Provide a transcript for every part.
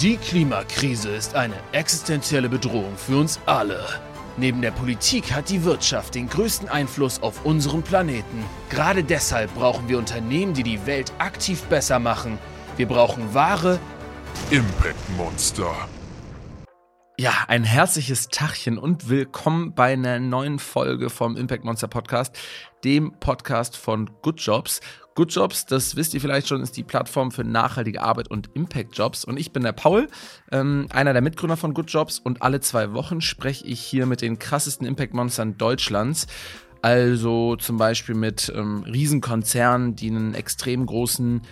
Die Klimakrise ist eine existenzielle Bedrohung für uns alle. Neben der Politik hat die Wirtschaft den größten Einfluss auf unseren Planeten. Gerade deshalb brauchen wir Unternehmen, die die Welt aktiv besser machen. Wir brauchen wahre Impact Monster. Ja, ein herzliches Tachchen und willkommen bei einer neuen Folge vom Impact Monster Podcast, dem Podcast von Good Jobs. Good Jobs, das wisst ihr vielleicht schon, ist die Plattform für nachhaltige Arbeit und Impact Jobs. Und ich bin der Paul, ähm, einer der Mitgründer von Good Jobs. Und alle zwei Wochen spreche ich hier mit den krassesten Impact Monstern Deutschlands. Also zum Beispiel mit ähm, Riesenkonzernen, die einen extrem großen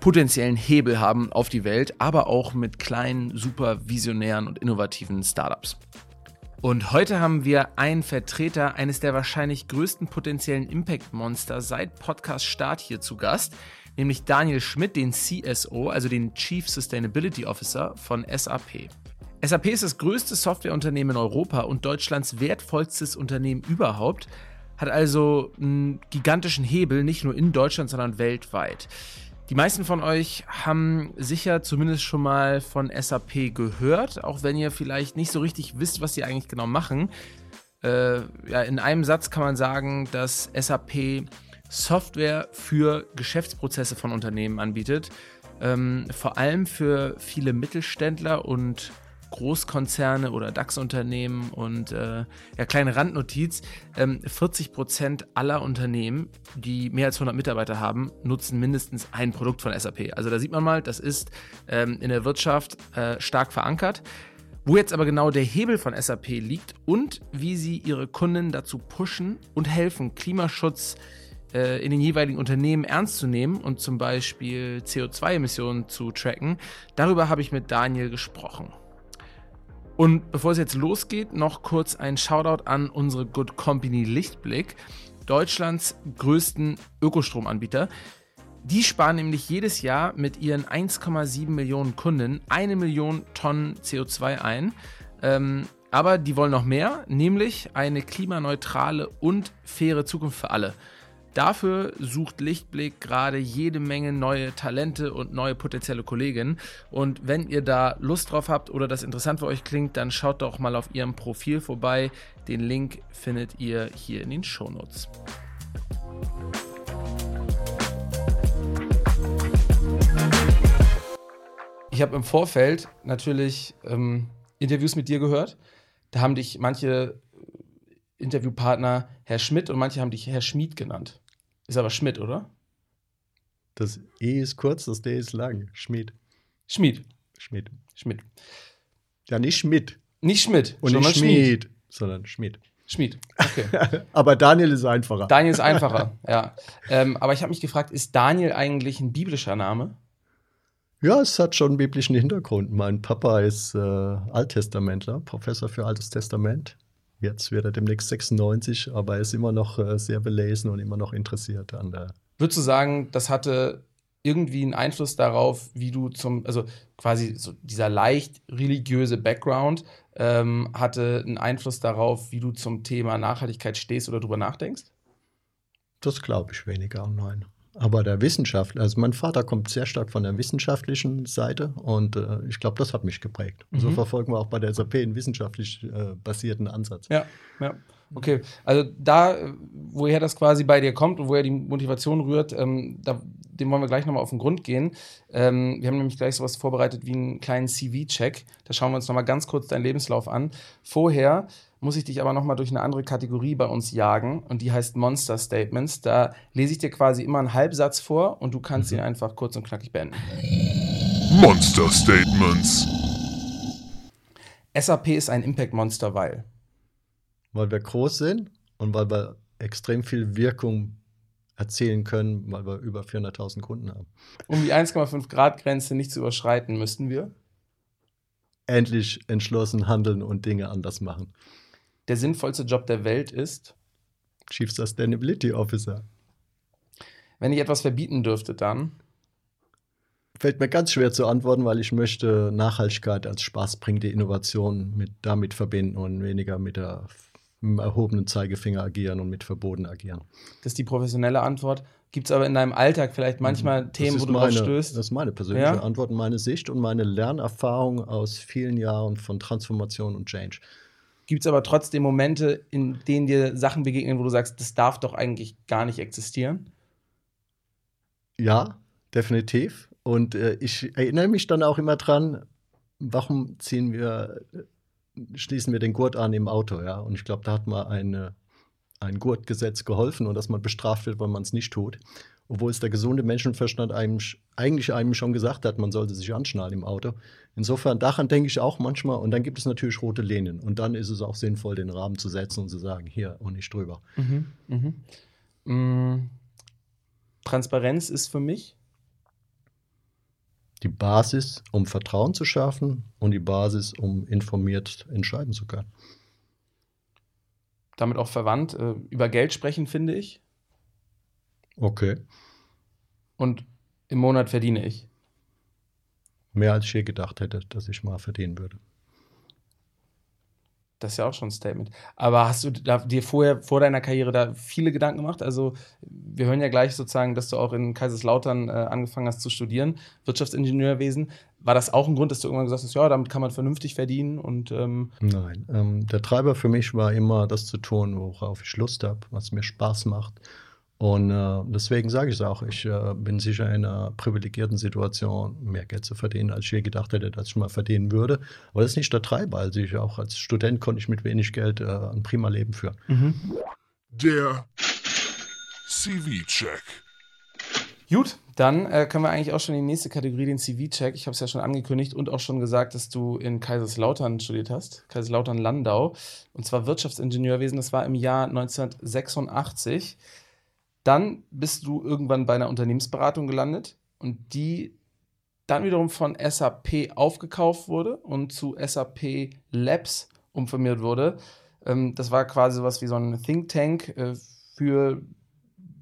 potenziellen Hebel haben auf die Welt, aber auch mit kleinen, super visionären und innovativen Startups. Und heute haben wir einen Vertreter eines der wahrscheinlich größten potenziellen Impact-Monster seit Podcast-Start hier zu Gast, nämlich Daniel Schmidt, den CSO, also den Chief Sustainability Officer von SAP. SAP ist das größte Softwareunternehmen in Europa und Deutschlands wertvollstes Unternehmen überhaupt, hat also einen gigantischen Hebel, nicht nur in Deutschland, sondern weltweit. Die meisten von euch haben sicher zumindest schon mal von SAP gehört, auch wenn ihr vielleicht nicht so richtig wisst, was sie eigentlich genau machen. Äh, ja, in einem Satz kann man sagen, dass SAP Software für Geschäftsprozesse von Unternehmen anbietet. Ähm, vor allem für viele Mittelständler und Großkonzerne oder DAX-Unternehmen und äh, ja, kleine Randnotiz, ähm, 40 Prozent aller Unternehmen, die mehr als 100 Mitarbeiter haben, nutzen mindestens ein Produkt von SAP. Also da sieht man mal, das ist ähm, in der Wirtschaft äh, stark verankert. Wo jetzt aber genau der Hebel von SAP liegt und wie sie ihre Kunden dazu pushen und helfen, Klimaschutz äh, in den jeweiligen Unternehmen ernst zu nehmen und zum Beispiel CO2-Emissionen zu tracken, darüber habe ich mit Daniel gesprochen. Und bevor es jetzt losgeht, noch kurz ein Shoutout an unsere Good Company Lichtblick, Deutschlands größten Ökostromanbieter. Die sparen nämlich jedes Jahr mit ihren 1,7 Millionen Kunden eine Million Tonnen CO2 ein. Ähm, aber die wollen noch mehr, nämlich eine klimaneutrale und faire Zukunft für alle. Dafür sucht Lichtblick gerade jede Menge neue Talente und neue potenzielle Kolleginnen. Und wenn ihr da Lust drauf habt oder das interessant für euch klingt, dann schaut doch mal auf ihrem Profil vorbei. Den Link findet ihr hier in den Shownotes. Ich habe im Vorfeld natürlich ähm, Interviews mit dir gehört. Da haben dich manche Interviewpartner Herr Schmidt und manche haben dich Herr Schmied genannt. Ist aber Schmidt, oder? Das E ist kurz, das D ist lang. Schmidt. Schmied. Schmidt. Schmidt. Ja, nicht Schmidt. Nicht Schmidt. Und nicht Schmied, sondern Schmidt. Schmied. Okay. aber Daniel ist einfacher. Daniel ist einfacher, ja. Ähm, aber ich habe mich gefragt, ist Daniel eigentlich ein biblischer Name? Ja, es hat schon einen biblischen Hintergrund. Mein Papa ist äh, Alttestamentler, Professor für Altes Testament. Jetzt wird er demnächst 96, aber er ist immer noch äh, sehr belesen und immer noch interessiert an der. Würdest du sagen, das hatte irgendwie einen Einfluss darauf, wie du zum, also quasi so dieser leicht religiöse Background ähm, hatte einen Einfluss darauf, wie du zum Thema Nachhaltigkeit stehst oder drüber nachdenkst? Das glaube ich weniger, nein. Aber der Wissenschaft, also mein Vater kommt sehr stark von der wissenschaftlichen Seite und äh, ich glaube, das hat mich geprägt. Mhm. So verfolgen wir auch bei der SAP einen wissenschaftlich äh, basierten Ansatz. Ja, ja. Okay, also da, woher das quasi bei dir kommt und woher die Motivation rührt, ähm, da, dem wollen wir gleich nochmal auf den Grund gehen. Ähm, wir haben nämlich gleich sowas vorbereitet wie einen kleinen CV-Check. Da schauen wir uns nochmal ganz kurz deinen Lebenslauf an. Vorher muss ich dich aber nochmal durch eine andere Kategorie bei uns jagen und die heißt Monster Statements. Da lese ich dir quasi immer einen Halbsatz vor und du kannst mhm. ihn einfach kurz und knackig beenden. Monster Statements. SAP ist ein Impact Monster, weil? Weil wir groß sind und weil wir extrem viel Wirkung erzielen können, weil wir über 400.000 Kunden haben. Um die 1,5 Grad Grenze nicht zu überschreiten, müssten wir endlich entschlossen handeln und Dinge anders machen der sinnvollste Job der Welt ist? Chief Sustainability Officer. Wenn ich etwas verbieten dürfte, dann? Fällt mir ganz schwer zu antworten, weil ich möchte Nachhaltigkeit als spaßbringende Innovation mit damit verbinden und weniger mit der dem erhobenen Zeigefinger agieren und mit Verboten agieren. Das ist die professionelle Antwort. Gibt es aber in deinem Alltag vielleicht manchmal Das Themen, wo du meine, drauf stößt? Das ist meine persönliche Ja? Antwort, meine Sicht und meine Lernerfahrung aus vielen Jahren von Transformation und Change. Gibt es aber trotzdem Momente, in denen dir Sachen begegnen, wo du sagst, das darf doch eigentlich gar nicht existieren? Ja, definitiv. Und äh, ich erinnere mich dann auch immer dran, warum ziehen wir, schließen wir den Gurt an im Auto, ja. Und ich glaube, da hat mal eine, ein Gurtgesetz geholfen und dass man bestraft wird, wenn man es nicht tut. Obwohl es der gesunde Menschenverstand einem, eigentlich einem schon gesagt hat, man sollte sich anschnallen im Auto. Insofern, daran denke ich auch manchmal. Und dann gibt es natürlich rote Linien. Und dann ist es auch sinnvoll, den Rahmen zu setzen und zu sagen, hier und nicht drüber. Mhm. Mhm. Mm, Transparenz ist für mich Die Basis, um Vertrauen zu schaffen und die Basis, um informiert entscheiden zu können. damit auch verwandt. Äh, über Geld sprechen, finde ich. Okay. Und im Monat verdiene ich. Mehr als ich je gedacht hätte, dass ich mal verdienen würde. Das ist ja auch schon ein Statement. Aber hast du dir vorher, vor deiner Karriere da viele Gedanken gemacht? Also, wir hören ja gleich sozusagen, dass du auch in Kaiserslautern äh, angefangen hast zu studieren, Wirtschaftsingenieurwesen. War das auch ein Grund, dass du irgendwann gesagt hast, ja, damit kann man vernünftig verdienen? Und ähm, Nein. Ähm, der Treiber für mich war immer, das zu tun, worauf ich Lust habe, was mir Spaß macht. Und äh, deswegen sage ich es auch, ich äh, bin sicher in einer privilegierten Situation, mehr Geld zu verdienen, als ich je gedacht hätte, dass ich mal verdienen würde. Aber das ist nicht der Treiber. Also ich auch als Student konnte ich mit wenig Geld äh, ein prima Leben führen. Der CV-Check. Gut, dann äh, können wir eigentlich auch schon in die nächste Kategorie, den CV-Check. Ich habe es ja schon angekündigt und auch schon gesagt, dass du in Kaiserslautern studiert hast, Kaiserslautern-Landau, und zwar Wirtschaftsingenieurwesen. Das war im Jahr 1986. Dann bist du irgendwann bei einer Unternehmensberatung gelandet und die dann wiederum von SAP aufgekauft wurde und zu SAP Labs umfirmiert wurde. Ähm, das war quasi sowas wie so ein Think Tank äh, für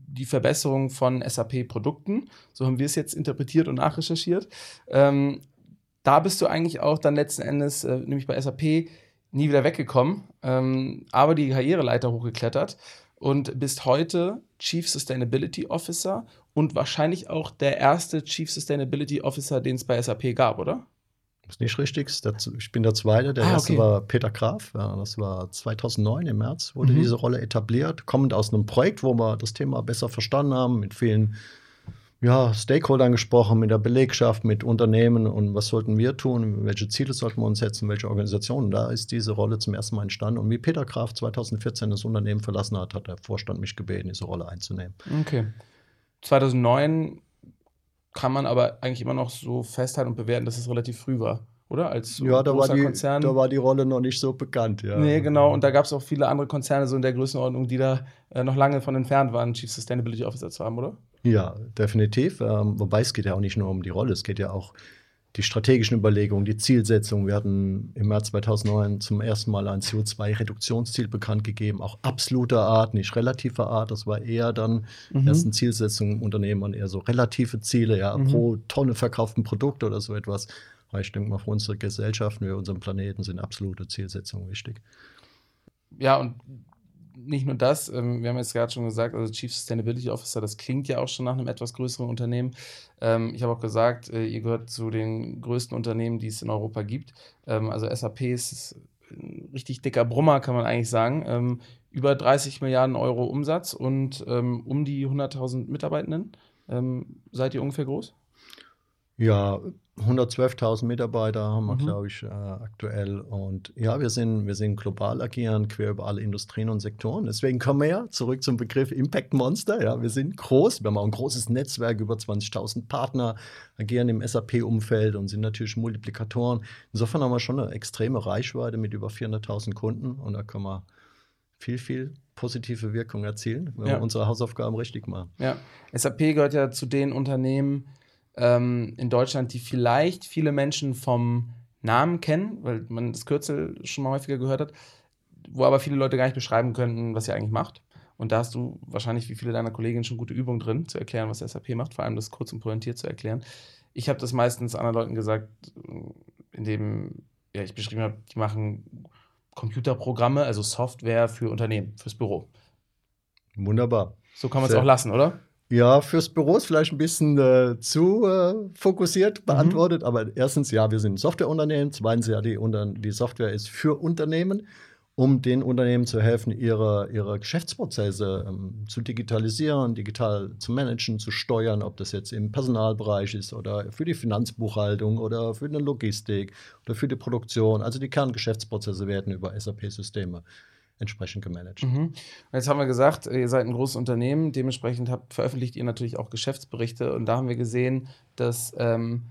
die Verbesserung von SAP-Produkten. So haben wir es jetzt interpretiert und nachrecherchiert. Ähm, da bist du eigentlich auch dann letzten Endes, äh, nämlich bei SAP, nie wieder weggekommen, ähm, aber die Karriereleiter hochgeklettert und bist heute Chief Sustainability Officer und wahrscheinlich auch der erste Chief Sustainability Officer, den es bei SAP gab, oder? Das ist nicht richtig. Ich bin der Zweite. Der Ah, erste okay. war Peter Graf. Ja, das war 2009 im März, wurde Mhm. diese Rolle etabliert. Kommend aus einem Projekt, wo wir das Thema besser verstanden haben, mit vielen ja, Stakeholdern gesprochen, mit der Belegschaft, mit Unternehmen und was sollten wir tun, welche Ziele sollten wir uns setzen, welche Organisationen. Da ist diese Rolle zum ersten Mal entstanden. Und wie Peter Graf 2014 das Unternehmen verlassen hat, hat der Vorstand mich gebeten, diese Rolle einzunehmen. Okay. 2009 kann man aber eigentlich immer noch so festhalten und bewerten, dass es relativ früh war, oder? Als so Ja, da war, die, Konzern. da war die Rolle noch nicht so bekannt. Ja. Nee, genau. Und da gab es auch viele andere Konzerne so in der Größenordnung, die da äh, noch lange von entfernt waren, Chief Sustainability Officer zu haben, oder? Ja, definitiv. Ähm, wobei es geht ja auch nicht nur um die Rolle, es geht ja auch die strategischen Überlegungen, die Zielsetzung. Wir hatten im März 2009 zum ersten Mal ein CO2-Reduktionsziel bekannt gegeben, auch absoluter Art, nicht relativer Art. Das war eher dann Mhm. erst eine Zielsetzung im Unternehmen und eher so relative Ziele, ja, Mhm. pro Tonne verkauften Produkt oder so etwas. Aber ich denke mal, für unsere Gesellschaften, für unseren Planeten sind absolute Zielsetzungen wichtig. Ja, und nicht nur das, ähm, wir haben jetzt gerade schon gesagt, also Chief Sustainability Officer, das klingt ja auch schon nach einem etwas größeren Unternehmen. Ähm, ich habe auch gesagt, äh, ihr gehört zu den größten Unternehmen, die es in Europa gibt. Ähm, also SAP ist ein richtig dicker Brummer, kann man eigentlich sagen. Ähm, über 30 Milliarden Euro Umsatz und ähm, um die 100.000 Mitarbeitenden. Ähm, seid ihr ungefähr groß? Ja, 112.000 Mitarbeiter haben wir, Mhm. glaube ich, äh, aktuell. Und ja, wir sind, wir sind global agierend, quer über alle Industrien und Sektoren. Deswegen kommen wir ja zurück zum Begriff Impact Monster. Ja, wir sind groß, wir haben auch ein großes Netzwerk, über 20.000 Partner, agieren im SAP-Umfeld und sind natürlich Multiplikatoren. Insofern haben wir schon eine extreme Reichweite mit über 400.000 Kunden und da können wir viel, viel positive Wirkung erzielen, wenn Ja. wir unsere Hausaufgaben richtig machen. Ja, SAP gehört ja zu den Unternehmen ähm, in Deutschland, die vielleicht viele Menschen vom Namen kennen, weil man das Kürzel schon mal häufiger gehört hat, wo aber viele Leute gar nicht beschreiben könnten, was ihr eigentlich macht. Und da hast du wahrscheinlich, wie viele deiner Kolleginnen, schon gute Übungen drin, zu erklären, was SAP macht, vor allem das kurz und pointiert zu erklären. Ich habe das meistens anderen Leuten gesagt, indem ja, ich beschrieben habe, die machen Computerprogramme, also Software für Unternehmen, fürs Büro. Wunderbar. So kann man es auch lassen, oder? Ja, fürs Büro ist vielleicht ein bisschen äh, zu äh, fokussiert beantwortet, mhm. aber erstens, ja, wir sind ein Softwareunternehmen. Zweitens, ja, die, die Software ist für Unternehmen um den Unternehmen zu helfen, ihre, ihre Geschäftsprozesse ähm, zu digitalisieren, digital zu managen, zu steuern, ob das jetzt im Personalbereich ist oder für die Finanzbuchhaltung oder für die Logistik oder für die Produktion. Also die Kerngeschäftsprozesse werden über SAP-Systeme entsprechend gemanagt. Mhm. Jetzt haben wir gesagt, ihr seid ein großes Unternehmen, dementsprechend habt, veröffentlicht ihr natürlich auch Geschäftsberichte und da haben wir gesehen, dass ähm,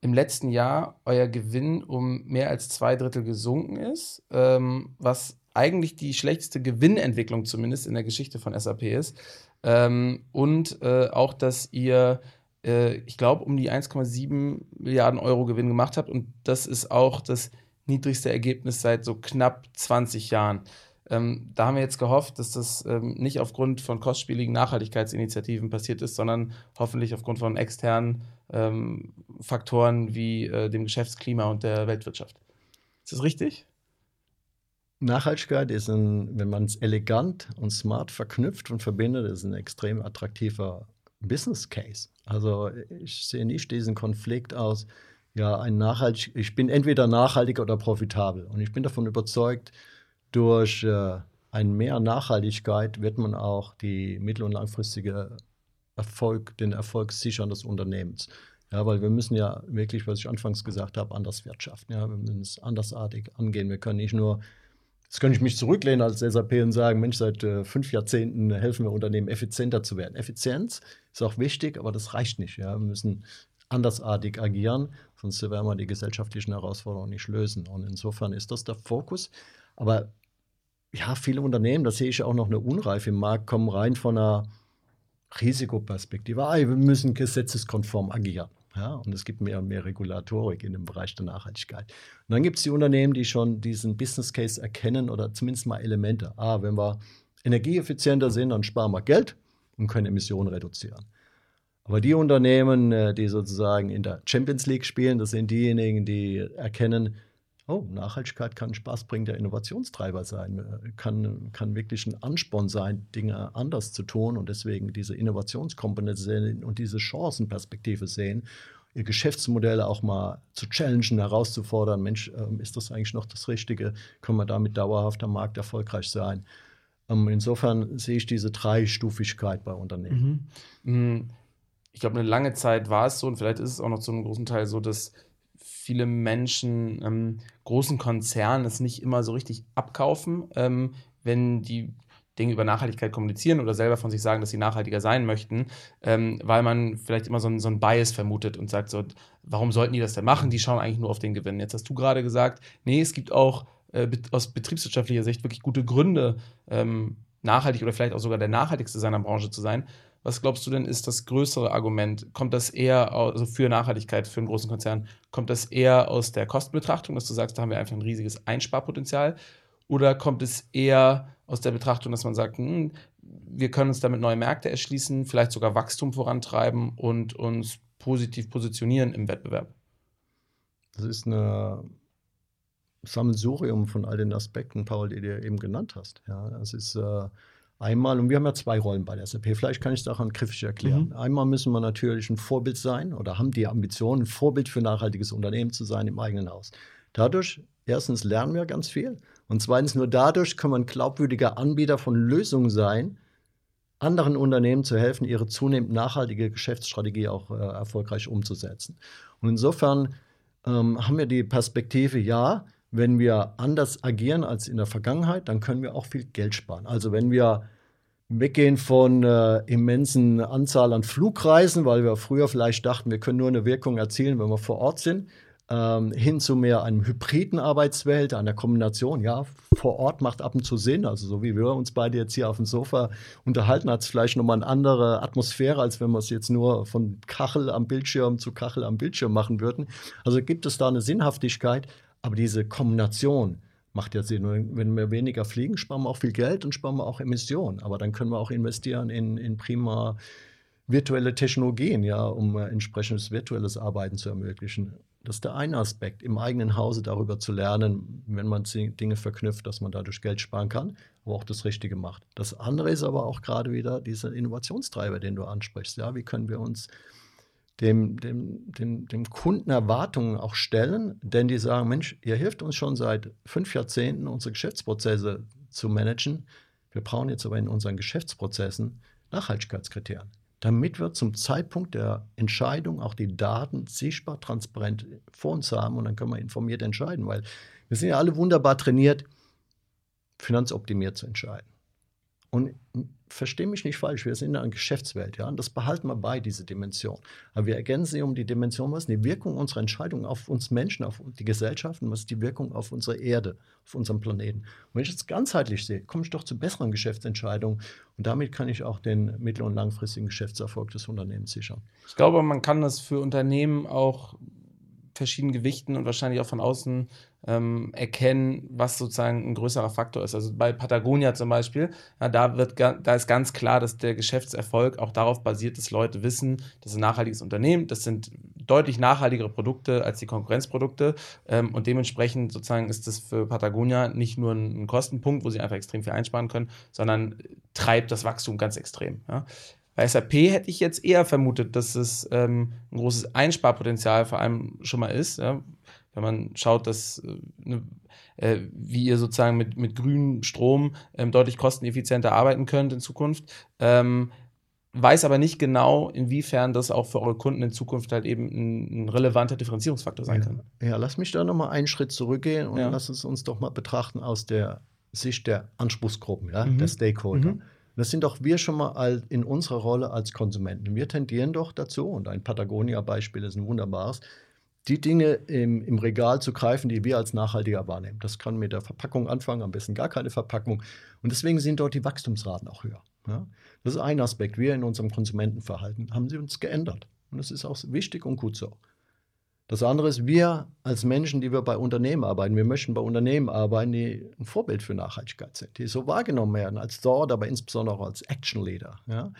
im letzten Jahr euer Gewinn um mehr als zwei Drittel gesunken ist, ähm, was eigentlich die schlechteste Gewinnentwicklung zumindest in der Geschichte von SAP ist. Ähm, und äh, auch, dass ihr, äh, ich glaube, um die 1,7 Milliarden Euro Gewinn gemacht habt. Und das ist auch das niedrigste Ergebnis seit so knapp 20 Jahren. Ähm, da haben wir jetzt gehofft, dass das ähm, nicht aufgrund von kostspieligen Nachhaltigkeitsinitiativen passiert ist, sondern hoffentlich aufgrund von externen ähm, Faktoren wie äh, dem Geschäftsklima und der Weltwirtschaft. Ist das richtig? Nachhaltigkeit ist ein, wenn man es elegant und smart verknüpft und verbindet, ist ein extrem attraktiver Business Case. Also ich sehe nicht diesen Konflikt aus, ja, ein nachhaltig, ich bin entweder nachhaltig oder profitabel. Und ich bin davon überzeugt, durch äh, ein Mehr Nachhaltigkeit wird man auch die mittel- und langfristige Erfolg, den Erfolg sichern des Unternehmens. Ja, weil wir müssen ja wirklich, was ich anfangs gesagt habe, anders wirtschaften. Ja, wir müssen es andersartig angehen. Wir können nicht nur, jetzt kann ich mich zurücklehnen als SAP und sagen, Mensch, seit äh, fünf Jahrzehnten helfen wir Unternehmen effizienter zu werden. Effizienz ist auch wichtig, aber das reicht nicht. Ja, wir müssen andersartig agieren, sonst werden wir die gesellschaftlichen Herausforderungen nicht lösen. Und insofern ist das der Fokus. Aber ja, viele Unternehmen, da sehe ich auch noch eine Unreife im Markt, kommen rein von einer Risikoperspektive. Ah, wir müssen gesetzeskonform agieren. Ja, und es gibt mehr und mehr Regulatorik in dem Bereich der Nachhaltigkeit. Und dann gibt es die Unternehmen, die schon diesen Business Case erkennen oder zumindest mal Elemente. Ah, wenn wir energieeffizienter sind, dann sparen wir Geld und können Emissionen reduzieren. Aber die Unternehmen, äh, die sozusagen in der Champions League spielen, das sind diejenigen, die erkennen, oh, Nachhaltigkeit kann Spaß bringen, der Innovationstreiber sein, äh, kann, kann wirklich ein Ansporn sein, Dinge anders zu tun und deswegen diese Innovationskomponente sehen und diese Chancenperspektive sehen, ihr Geschäftsmodelle auch mal zu challengen, herauszufordern, Mensch, ähm, ist das eigentlich noch das Richtige? Können wir damit dauerhaft am Markt erfolgreich sein? Ähm, insofern sehe ich diese Dreistufigkeit bei Unternehmen. Mhm. Mm, ich glaube, eine lange Zeit war es so und vielleicht ist es auch noch zu einem großen Teil so, dass viele Menschen ähm, großen Konzernen es nicht immer so richtig abkaufen, ähm, wenn die Dinge über Nachhaltigkeit kommunizieren oder selber von sich sagen, dass sie nachhaltiger sein möchten, ähm, weil man vielleicht immer so ein, so Bias vermutet und sagt so, warum sollten die das denn machen? Die schauen eigentlich nur auf den Gewinn. Jetzt hast du gerade gesagt, nee, es gibt auch äh, aus betriebswirtschaftlicher Sicht wirklich gute Gründe, ähm, nachhaltig oder vielleicht auch sogar der nachhaltigste seiner Branche zu sein. Was glaubst du denn, ist das größere Argument? Kommt das eher also für Nachhaltigkeit, für einen großen Konzern, kommt das eher aus der Kostenbetrachtung, dass du sagst, da haben wir einfach ein riesiges Einsparpotenzial? Oder kommt es eher aus der Betrachtung, dass man sagt, hm, wir können uns damit neue Märkte erschließen, vielleicht sogar Wachstum vorantreiben und uns positiv positionieren im Wettbewerb? Das ist ein Sammelsurium von all den Aspekten, Paul, die du eben genannt hast. Ja, das ist äh, Einmal, und wir haben ja zwei Rollen bei der SAP, vielleicht kann ich es auch an griffig erklären. Mhm. Einmal müssen wir natürlich ein Vorbild sein oder haben die Ambition, ein Vorbild für nachhaltiges Unternehmen zu sein im eigenen Haus. Dadurch, erstens, lernen wir ganz viel und zweitens, nur dadurch können wir ein glaubwürdiger Anbieter von Lösungen sein, anderen Unternehmen zu helfen, ihre zunehmend nachhaltige Geschäftsstrategie auch äh, erfolgreich umzusetzen. Und insofern ähm, haben wir die Perspektive, ja, wenn wir anders agieren als in der Vergangenheit, dann können wir auch viel Geld sparen. Also wenn wir weggehen von äh, immensen Anzahl an Flugreisen, weil wir früher vielleicht dachten, wir können nur eine Wirkung erzielen, wenn wir vor Ort sind, ähm, hin zu mehr einem hybriden Arbeitswelt, einer Kombination. Ja, vor Ort macht ab und zu Sinn. Also so wie wir uns beide jetzt hier auf dem Sofa unterhalten, hat es vielleicht nochmal eine andere Atmosphäre, als wenn wir es jetzt nur von Kachel am Bildschirm zu Kachel am Bildschirm machen würden. Also gibt es da eine Sinnhaftigkeit. Aber diese Kombination macht ja Sinn. Wenn wir weniger fliegen, sparen wir auch viel Geld und sparen wir auch Emissionen. Aber dann können wir auch investieren in, in prima virtuelle Technologien, ja, um äh, entsprechendes virtuelles Arbeiten zu ermöglichen. Das ist der eine Aspekt, im eigenen Hause darüber zu lernen, wenn man Dinge verknüpft, dass man dadurch Geld sparen kann, aber auch das Richtige macht. Das andere ist aber auch gerade wieder dieser Innovationstreiber, den du ansprichst. Ja, wie können wir uns dem, dem, dem, dem Kunden Erwartungen auch stellen, denn die sagen, Mensch, ihr hilft uns schon seit fünf Jahrzehnten, unsere Geschäftsprozesse zu managen. Wir brauchen jetzt aber in unseren Geschäftsprozessen Nachhaltigkeitskriterien damit wir zum Zeitpunkt der Entscheidung auch die Daten sichtbar, transparent vor uns haben und dann können wir informiert entscheiden, weil wir sind ja alle wunderbar trainiert, finanzoptimiert zu entscheiden. Und verstehe mich nicht falsch, wir sind in einer Geschäftswelt, ja, und das behalten wir bei, diese Dimension. Aber wir ergänzen sie um die Dimension, was ist die Wirkung unserer Entscheidungen auf uns Menschen, auf die Gesellschaften, was ist die Wirkung auf unsere Erde, auf unserem Planeten. Und wenn ich das ganzheitlich sehe, komme ich doch zu besseren Geschäftsentscheidungen und damit kann ich auch den mittel- und langfristigen Geschäftserfolg des Unternehmens sichern. Ich glaube, man kann das für Unternehmen auch verschieden gewichten und wahrscheinlich auch von außen ähm, erkennen, was sozusagen ein größerer Faktor ist. Also bei Patagonia zum Beispiel, ja, da, wird, da ist ganz klar, dass der Geschäftserfolg auch darauf basiert, dass Leute wissen, das ist ein nachhaltiges Unternehmen, das sind deutlich nachhaltigere Produkte als die Konkurrenzprodukte ähm, und dementsprechend sozusagen ist das für Patagonia nicht nur ein, ein, Kostenpunkt, wo sie einfach extrem viel einsparen können, sondern treibt das Wachstum ganz extrem. Ja. Bei SAP hätte ich jetzt eher vermutet, dass es ähm, ein großes Einsparpotenzial vor allem schon mal ist. Ja? Wenn man schaut, dass äh, ne, äh, wie ihr sozusagen mit, mit grünem Strom ähm, deutlich kosteneffizienter arbeiten könnt in Zukunft. Ähm, weiß aber nicht genau, inwiefern das auch für eure Kunden in Zukunft halt eben ein, ein relevanter Differenzierungsfaktor sein kann. Ja, lass mich da nochmal einen Schritt zurückgehen und ja. lass es uns doch mal betrachten aus der Sicht der Anspruchsgruppen, ja, mhm. der Stakeholder. Mhm. Das sind doch wir schon mal in unserer Rolle als Konsumenten. Wir tendieren doch dazu, und ein Patagonia-Beispiel ist ein wunderbares, die Dinge im, im, Regal zu greifen, die wir als nachhaltiger wahrnehmen. Das kann mit der Verpackung anfangen, am besten gar keine Verpackung. Und deswegen sind dort die Wachstumsraten auch höher. Ja? Das ist ein Aspekt. Wir in unserem Konsumentenverhalten haben sie uns geändert. Und das ist auch wichtig und gut so. Das andere ist, wir als Menschen, die wir bei Unternehmen arbeiten, wir möchten bei Unternehmen arbeiten, die ein Vorbild für Nachhaltigkeit sind, die so wahrgenommen werden als dort, aber insbesondere auch als Action Leader. Ja?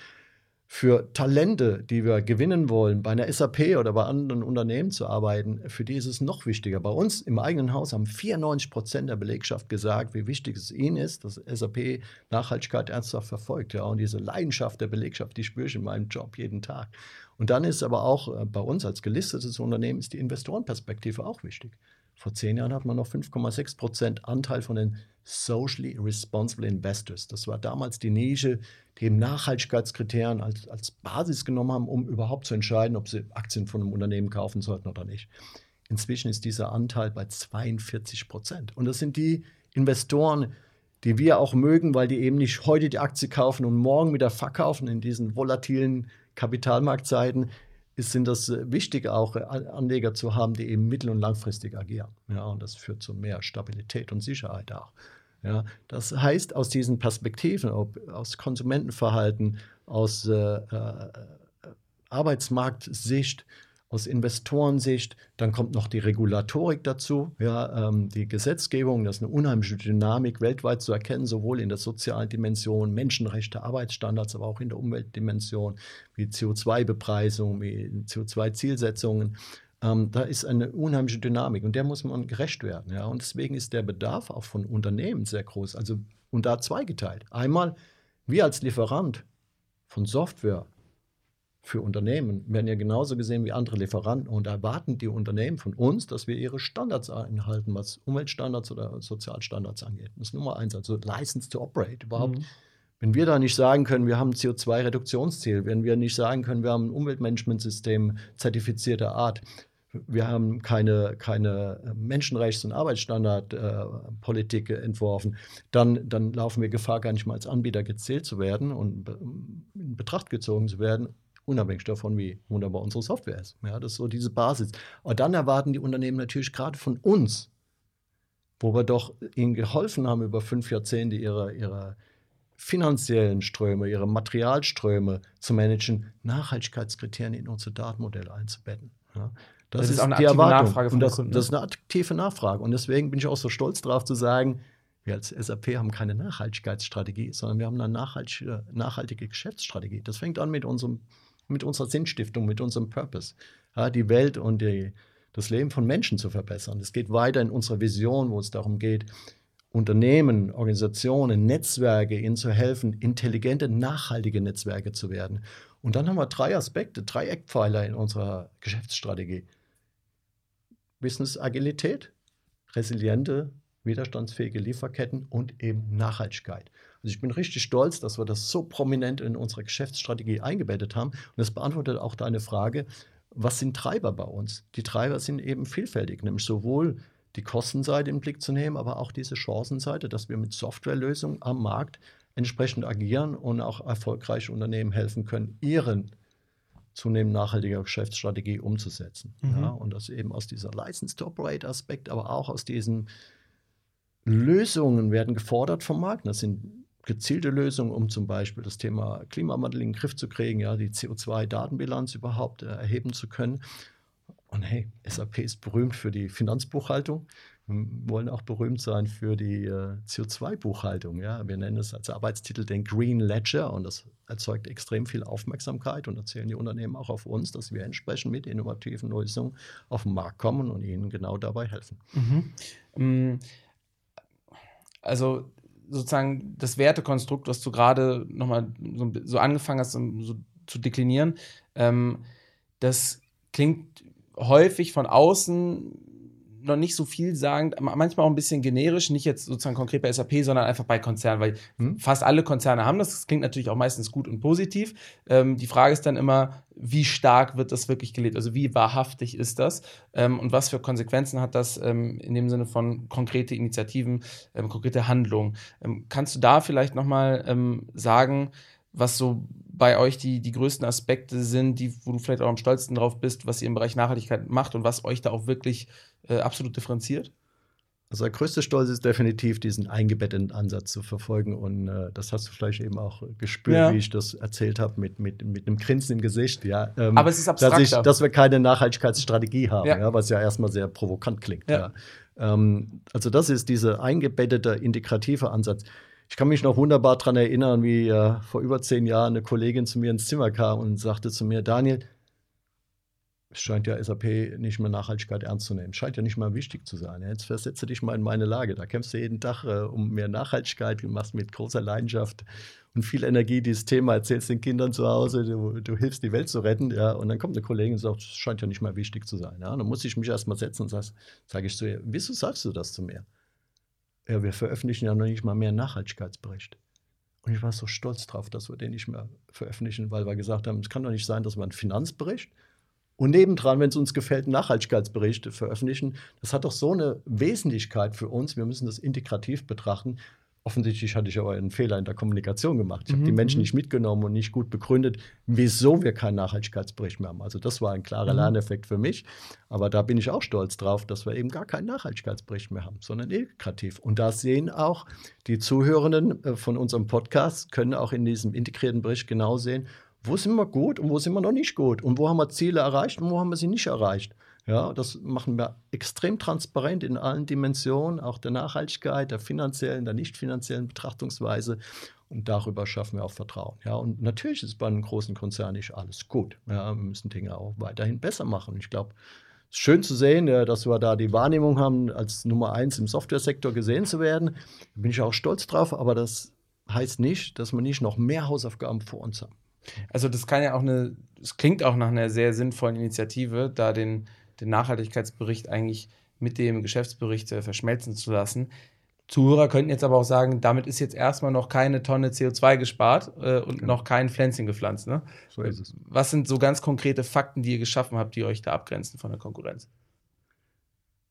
Für Talente, die wir gewinnen wollen, bei einer SAP oder bei anderen Unternehmen zu arbeiten, für die ist es noch wichtiger. Bei uns im eigenen Haus haben 94 Prozent der Belegschaft gesagt, wie wichtig es ihnen ist, dass SAP Nachhaltigkeit ernsthaft verfolgt. Ja? Und diese Leidenschaft der Belegschaft, die spüre ich in meinem Job jeden Tag. Und dann ist aber auch äh, bei uns als gelistetes Unternehmen ist die Investorenperspektive auch wichtig. Vor zehn Jahren hat man noch 5,6 Prozent Anteil von den Socially Responsible Investors. Das war damals die Nische, die eben Nachhaltigkeitskriterien als, als Basis genommen haben, um überhaupt zu entscheiden, ob sie Aktien von einem Unternehmen kaufen sollten oder nicht. Inzwischen ist dieser Anteil bei 42 Prozent. Und das sind die Investoren, die wir auch mögen, weil die eben nicht heute die Aktie kaufen und morgen wieder verkaufen in diesen volatilen Kapitalmarktzeiten ist, sind das äh, wichtig, auch äh, Anleger zu haben, die eben mittel- und langfristig agieren. Ja, und das führt zu mehr Stabilität und Sicherheit auch. Ja, das heißt, aus diesen Perspektiven, ob aus Konsumentenverhalten, aus äh, äh, Arbeitsmarktsicht, aus Investorensicht. Dann kommt noch die Regulatorik dazu, ja, ähm, die Gesetzgebung. Das ist eine unheimliche Dynamik weltweit zu erkennen, sowohl in der sozialen Dimension, Menschenrechte, Arbeitsstandards, aber auch in der Umweltdimension, wie CO2-Bepreisung, wie CO2-Zielsetzungen. Ähm, da ist eine unheimliche Dynamik und der muss man gerecht werden. Ja. Und deswegen ist der Bedarf auch von Unternehmen sehr groß. Also, und da zweigeteilt. Einmal, wir als Lieferant von Software für Unternehmen werden ja genauso gesehen wie andere Lieferanten und erwarten die Unternehmen von uns, dass wir ihre Standards einhalten, was Umweltstandards oder Sozialstandards angeht. Das ist Nummer eins, also License to Operate überhaupt. Mhm. Wenn wir da nicht sagen können, wir haben ein CO2-Reduktionsziel, wenn wir nicht sagen können, wir haben ein Umweltmanagementsystem zertifizierter Art, wir haben keine, keine Menschenrechts- und Arbeitsstandardpolitik äh, entworfen, dann, dann laufen wir Gefahr, gar nicht mal als Anbieter gezählt zu werden und in Betracht gezogen zu werden unabhängig davon, wie wunderbar unsere Software ist. Ja, das ist so diese Basis. Und dann erwarten die Unternehmen natürlich gerade von uns, wo wir doch ihnen geholfen haben, über fünf Jahrzehnte ihre, ihre finanziellen Ströme, ihre Materialströme zu managen, Nachhaltigkeitskriterien in unsere Datenmodelle einzubetten. Ja, das, das, ist, auch eine die Erwartung. Nachfrage von das, Kunden. Das ist eine aktive Nachfrage. Und deswegen bin ich auch so stolz darauf zu sagen, wir als SAP haben keine Nachhaltigkeitsstrategie, sondern wir haben eine nachhaltige, nachhaltige Geschäftsstrategie. Das fängt an mit unserem mit unserer Sinnstiftung, mit unserem Purpose, ja, die Welt und die, das Leben von Menschen zu verbessern. Es geht weiter in unserer Vision, wo es darum geht, Unternehmen, Organisationen, Netzwerke, ihnen zu helfen, intelligente, nachhaltige Netzwerke zu werden. Und dann haben wir drei Aspekte, drei Eckpfeiler in unserer Geschäftsstrategie. Business-Agilität, resiliente, widerstandsfähige Lieferketten und eben Nachhaltigkeit. Also ich bin richtig stolz, dass wir das so prominent in unserer Geschäftsstrategie eingebettet haben. Und das beantwortet auch deine Frage, was sind Treiber bei uns? Die Treiber sind eben vielfältig, nämlich sowohl die Kostenseite im Blick zu nehmen, aber auch diese Chancenseite, dass wir mit Softwarelösungen am Markt entsprechend agieren und auch erfolgreiche Unternehmen helfen können, ihren zunehmend nachhaltiger Geschäftsstrategie umzusetzen. Mhm. Ja, und das eben aus dieser License-to-Operate-Aspekt, aber auch aus diesen Lösungen werden gefordert vom Markt. Das sind gezielte Lösungen, um zum Beispiel das Thema Klimawandel in den Griff zu kriegen, ja, die CO2-Datenbilanz überhaupt äh, erheben zu können. Und hey, SAP ist berühmt für die Finanzbuchhaltung. Wir wollen auch berühmt sein für die äh, CO2-Buchhaltung. Ja? Wir nennen es als Arbeitstitel den Green Ledger und das erzeugt extrem viel Aufmerksamkeit und erzählen die Unternehmen auch auf uns, dass wir entsprechend mit innovativen Lösungen auf den Markt kommen und ihnen genau dabei helfen. Mhm. Mm, also sozusagen das Wertekonstrukt, was du gerade nochmal so, so angefangen hast, so zu deklinieren, ähm, das klingt häufig von außen noch nicht so viel sagen, manchmal auch ein bisschen generisch, nicht jetzt sozusagen konkret bei SAP, sondern einfach bei Konzernen, weil hm. fast alle Konzerne haben das. Das klingt natürlich auch meistens gut und positiv. Ähm, die Frage ist dann immer, wie stark wird das wirklich gelebt? Also wie wahrhaftig ist das? Ähm, und was für Konsequenzen hat das ähm, in dem Sinne von konkrete Initiativen, ähm, konkrete Handlungen? Ähm, kannst du da vielleicht nochmal ähm, sagen, was so bei euch die, die größten Aspekte sind, die, wo du vielleicht auch am stolzesten drauf bist, was ihr im Bereich Nachhaltigkeit macht und was euch da auch wirklich äh, absolut differenziert? Also der größte Stolz ist definitiv, diesen eingebetteten Ansatz zu verfolgen. Und äh, das hast du vielleicht eben auch gespürt, ja. wie ich das erzählt habe, mit, mit, mit einem Grinsen im Gesicht. Ja, ähm, Aber es ist abstrakt. Dass, dass wir keine Nachhaltigkeitsstrategie haben, ja. ja was ja erstmal sehr provokant klingt. Ähm, also das ist dieser eingebettete, integrative Ansatz. Ich kann mich noch wunderbar daran erinnern, wie äh, vor über zehn Jahren eine Kollegin zu mir ins Zimmer kam und sagte zu mir, Daniel, es scheint ja SAP nicht mehr Nachhaltigkeit ernst zu nehmen. Scheint ja nicht mal wichtig zu sein. Jetzt versetze dich mal in meine Lage. Da kämpfst du jeden Tag äh, um mehr Nachhaltigkeit, du machst mit großer Leidenschaft und viel Energie dieses Thema, erzählst den Kindern zu Hause, du, du hilfst die Welt zu retten. Ja, und dann kommt eine Kollegin und sagt, es scheint ja nicht mal wichtig zu sein. Ja, dann muss ich mich erstmal setzen und sage sag ich zu ihr, wieso sagst du das zu mir? Ja, wir veröffentlichen ja noch nicht mal mehr Nachhaltigkeitsbericht. Und ich war so stolz drauf, dass wir den nicht mehr veröffentlichen, weil wir gesagt haben, es kann doch nicht sein, dass wir einen Finanzbericht und nebendran, wenn es uns gefällt, Nachhaltigkeitsberichte veröffentlichen. Das hat doch so eine Wesentlichkeit für uns. Wir müssen das integrativ betrachten. Offensichtlich hatte ich aber einen Fehler in der Kommunikation gemacht. Ich mhm. habe die Menschen mhm. nicht mitgenommen und nicht gut begründet, wieso wir keinen Nachhaltigkeitsbericht mehr haben. Also das war ein klarer mhm. Lerneffekt für mich. Aber da bin ich auch stolz drauf, dass wir eben gar keinen Nachhaltigkeitsbericht mehr haben, sondern integrativ. Und da sehen auch die Zuhörenden äh, von unserem Podcast, können auch in diesem integrierten Bericht genau sehen, wo sind wir gut und wo sind wir noch nicht gut und wo haben wir Ziele erreicht und wo haben wir sie nicht erreicht. Ja, das machen wir extrem transparent in allen Dimensionen, auch der Nachhaltigkeit, der finanziellen, der nicht finanziellen Betrachtungsweise. Und darüber schaffen wir auch Vertrauen. Ja, und natürlich ist bei einem großen Konzern nicht alles gut. Ja, wir müssen Dinge auch weiterhin besser machen. Ich glaube, es ist schön zu sehen, dass wir da die Wahrnehmung haben, als Nummer eins im Softwaresektor gesehen zu werden. Da bin ich auch stolz drauf, aber das heißt nicht, dass wir nicht noch mehr Hausaufgaben vor uns haben. Also das kann ja auch eine, es klingt auch nach einer sehr sinnvollen Initiative, da den, den Nachhaltigkeitsbericht eigentlich mit dem Geschäftsbericht äh, verschmelzen zu lassen. Zuhörer könnten jetzt aber auch sagen, damit ist jetzt erstmal noch keine Tonne CO2 gespart äh, und genau. noch kein Pflänzchen gepflanzt. Ne? So ist es. Was sind so ganz konkrete Fakten, die ihr geschaffen habt, die euch da abgrenzen von der Konkurrenz?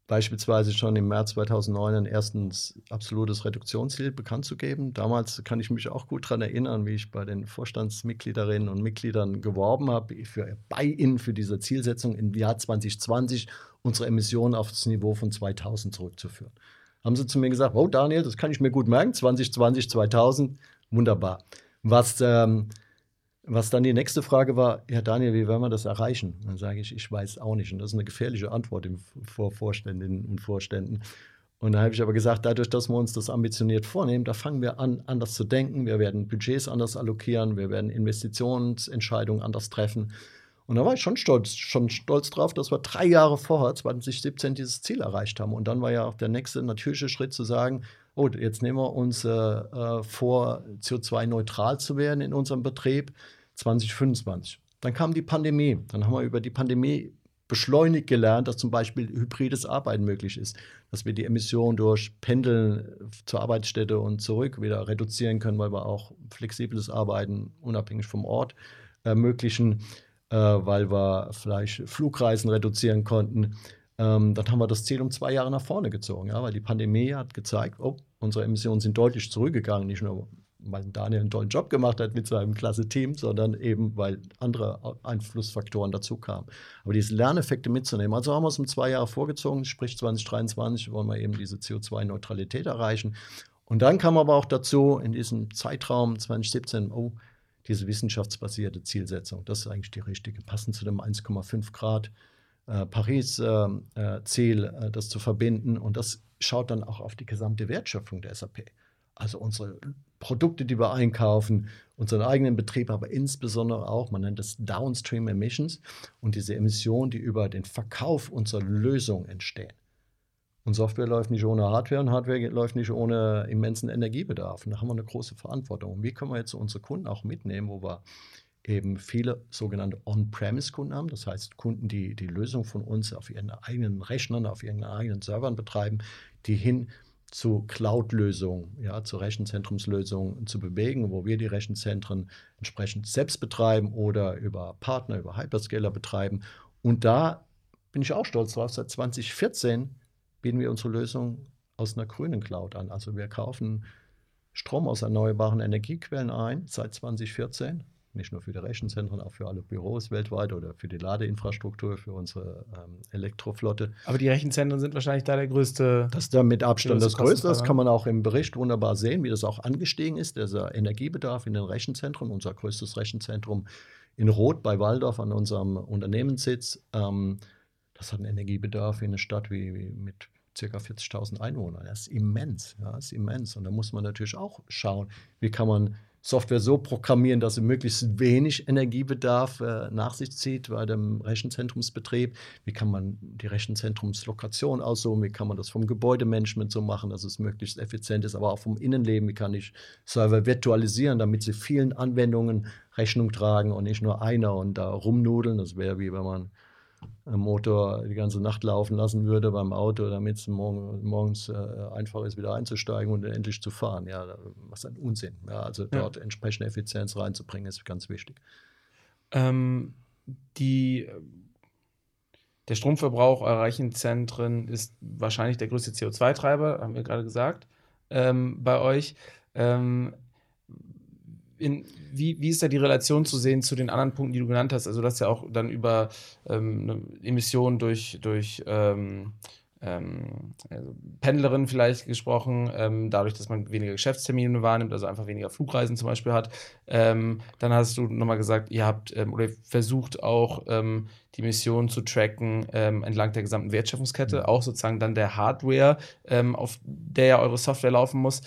Beispielsweise schon im März 2009 ein erstes absolutes Reduktionsziel bekannt zu geben. Damals kann ich mich auch gut daran erinnern, wie ich bei den Vorstandsmitgliederinnen und Mitgliedern geworben habe für Buy-in für diese Zielsetzung im Jahr 2020 unsere Emissionen auf das Niveau von 2000 zurückzuführen. Haben sie zu mir gesagt, oh Daniel, das kann ich mir gut merken, 2020, 2000, wunderbar. Was ähm, was dann die nächste Frage war, ja Daniel, wie werden wir das erreichen? Dann sage ich, ich weiß auch nicht. Und das ist eine gefährliche Antwort vor Vorständinnen und Vorständen. Und da habe ich aber gesagt, dadurch, dass wir uns das ambitioniert vornehmen, da fangen wir an, anders zu denken. Wir werden Budgets anders allokieren, wir werden Investitionsentscheidungen anders treffen. Und da war ich schon stolz, schon stolz drauf, dass wir drei Jahre vorher, 2017, dieses Ziel erreicht haben. Und dann war ja auch der nächste natürliche Schritt zu sagen, oh, jetzt nehmen wir uns äh, äh vor, CO2-neutral zu werden in unserem Betrieb 2025. Dann kam die Pandemie. Dann haben wir über die Pandemie beschleunigt gelernt, dass zum Beispiel hybrides Arbeiten möglich ist, dass wir die Emissionen durch Pendeln zur Arbeitsstätte und zurück wieder reduzieren können, weil wir auch flexibles Arbeiten unabhängig vom Ort ermöglichen, äh, weil wir vielleicht Flugreisen reduzieren konnten. Ähm, dann haben wir das Ziel um zwei Jahre nach vorne gezogen, ja, weil die Pandemie hat gezeigt, oh, unsere Emissionen sind deutlich zurückgegangen, nicht nur weil Daniel einen tollen Job gemacht hat mit seinem klasse Team, sondern eben, weil andere Einflussfaktoren dazu kamen. Aber diese Lerneffekte mitzunehmen, also haben wir es um zwei Jahre vorgezogen, sprich 2023 wollen wir eben diese CO2-Neutralität erreichen. Und dann kam aber auch dazu, in diesem Zeitraum 2017, oh, diese wissenschaftsbasierte Zielsetzung, das ist eigentlich die richtige, passend zu dem 1,5 Grad Paris-Ziel, äh, äh, das zu verbinden. Und das schaut dann auch auf die gesamte Wertschöpfung der SAP. Also unsere Produkte, die wir einkaufen, unseren eigenen Betrieb, aber insbesondere auch, man nennt das Downstream Emissions und diese Emissionen, die über den Verkauf unserer Lösung entstehen. Und Software läuft nicht ohne Hardware und Hardware läuft nicht ohne immensen Energiebedarf. Und da haben wir eine große Verantwortung. Und wie können wir jetzt unsere Kunden auch mitnehmen, wo wir eben viele sogenannte On-Premise-Kunden haben, das heißt Kunden, die die Lösung von uns auf ihren eigenen Rechnern, auf ihren eigenen Servern betreiben, die hin zu Cloud-Lösungen, ja, zu Rechenzentrumslösungen zu bewegen, wo wir die Rechenzentren entsprechend selbst betreiben oder über Partner, über Hyperscaler betreiben. Und da bin ich auch stolz drauf. Seit 2014 bieten wir unsere Lösung aus einer grünen Cloud an. Also wir kaufen Strom aus erneuerbaren Energiequellen ein seit 2014 nicht nur für die Rechenzentren, auch für alle Büros weltweit oder für die Ladeinfrastruktur, für unsere ähm, Elektroflotte. Aber die Rechenzentren sind wahrscheinlich da der größte. Das ist da mit Abstand das größte. Das kann man auch im Bericht wunderbar sehen, wie das auch angestiegen ist. Dieser Energiebedarf in den Rechenzentren, unser größtes Rechenzentrum in Rot bei Waldorf an unserem Unternehmenssitz. Ähm, das hat einen Energiebedarf in einer Stadt wie, wie mit ca. 40.000 Einwohnern. Das ist immens. Ja, das ist immens. Und da muss man natürlich auch schauen, wie kann man Software so programmieren, dass sie möglichst wenig Energiebedarf äh, nach sich zieht bei dem Rechenzentrumsbetrieb. Wie kann man die Rechenzentrumslokation aussuchen? Wie kann man das vom Gebäudemanagement so machen, dass es möglichst effizient ist, aber auch vom Innenleben? Wie kann ich Server virtualisieren, damit sie vielen Anwendungen Rechnung tragen und nicht nur einer und da rumnudeln? Das wäre wie wenn man Motor die ganze Nacht laufen lassen würde beim Auto, damit es morgen, morgens äh, einfach ist, wieder einzusteigen und endlich zu fahren. Ja, was ein Unsinn. Ja, also dort ja. entsprechende Effizienz reinzubringen, ist ganz wichtig. Ähm, die, der Stromverbrauch eurer Rechenzentren ist wahrscheinlich der größte CO2-Treiber, haben wir gerade gesagt, ähm, bei euch. Ähm, in, wie, wie ist da die Relation zu sehen zu den anderen Punkten, die du genannt hast? Also, du hast ja auch dann über ähm, Emissionen durch, durch ähm, ähm, also Pendlerin vielleicht gesprochen, ähm, dadurch, dass man weniger Geschäftstermine wahrnimmt, also einfach weniger Flugreisen zum Beispiel hat. Ähm, dann hast du nochmal gesagt, ihr habt ähm, oder versucht auch ähm, die Mission zu tracken ähm, entlang der gesamten Wertschöpfungskette, mhm. auch sozusagen dann der Hardware, auf der ja eure Software laufen muss.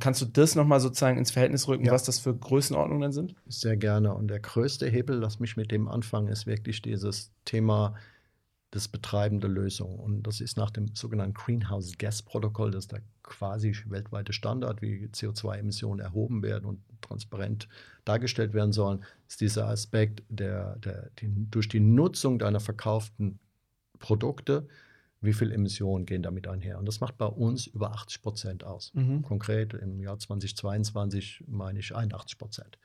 kannst du das nochmal sozusagen ins Verhältnis rücken, ja. was das für Größenordnungen sind? Sehr gerne. Und der größte Hebel, lass mich mit dem anfangen, ist wirklich dieses Thema das Betreiben der Lösung. Und das ist nach dem sogenannten Greenhouse Gas Protokoll, das ist der quasi weltweite Standard, wie CO2-Emissionen erhoben werden und transparent dargestellt werden sollen, ist dieser Aspekt der, der die, durch die Nutzung deiner verkauften Produkte, wie viele Emissionen gehen damit einher. Und das macht bei uns über 80 Prozent aus. Mhm. Konkret im Jahr 2022 meine ich 81 Prozent.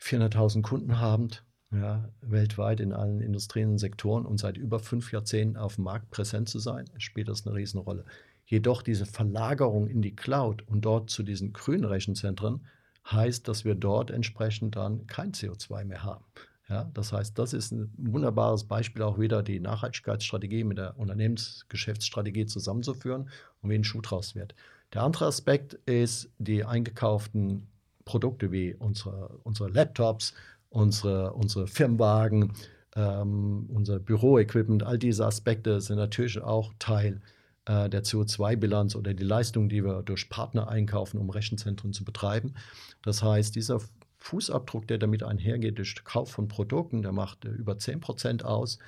400.000 Kunden habend, ja, weltweit in allen Industrien und Sektoren und seit über fünf Jahrzehnten auf dem Markt präsent zu sein, spielt das eine Riesenrolle. Jedoch diese Verlagerung in die Cloud und dort zu diesen grünen Rechenzentren heißt, dass wir dort entsprechend dann kein CO2 mehr haben. Ja, das heißt, das ist ein wunderbares Beispiel auch wieder, die Nachhaltigkeitsstrategie mit der Unternehmensgeschäftsstrategie zusammenzuführen und wie ein Schuh draus wird. Der andere Aspekt ist die eingekauften Produkte wie unsere, unsere Laptops, unsere, unsere Firmenwagen, ähm, unser Büroequipment, all diese Aspekte sind natürlich auch Teil äh, der CO2-Bilanz oder die Leistung, die wir durch Partner einkaufen, um Rechenzentren zu betreiben. Das heißt, dieser Fußabdruck, der damit einhergeht durch Kauf von Produkten, der macht äh, über 10 Prozent aus.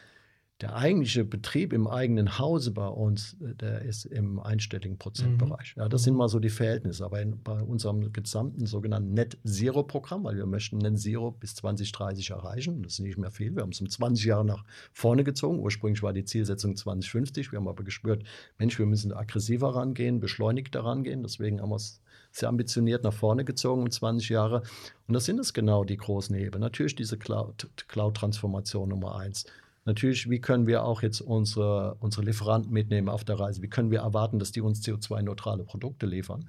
Der eigentliche Betrieb im eigenen Hause bei uns, äh, der ist im einstelligen Prozentbereich. Mhm. Ja, das sind mal so die Verhältnisse. Aber in, bei unserem gesamten sogenannten Net Zero Programm, weil wir möchten Net Zero bis 2030 erreichen, das ist nicht mehr viel. Wir haben es um 20 Jahre nach vorne gezogen. Ursprünglich war die Zielsetzung 2050. Wir haben aber gespürt, Mensch, wir müssen aggressiver rangehen, beschleunigter rangehen. Deswegen haben wir es sehr ambitioniert nach vorne gezogen um 20 Jahre. Und das sind es genau die großen Hebel. Natürlich diese Cloud-Transformation Nummer eins. Natürlich, wie können wir auch jetzt unsere, unsere Lieferanten mitnehmen auf der Reise? Wie können wir erwarten, dass die uns CO2-neutrale Produkte liefern?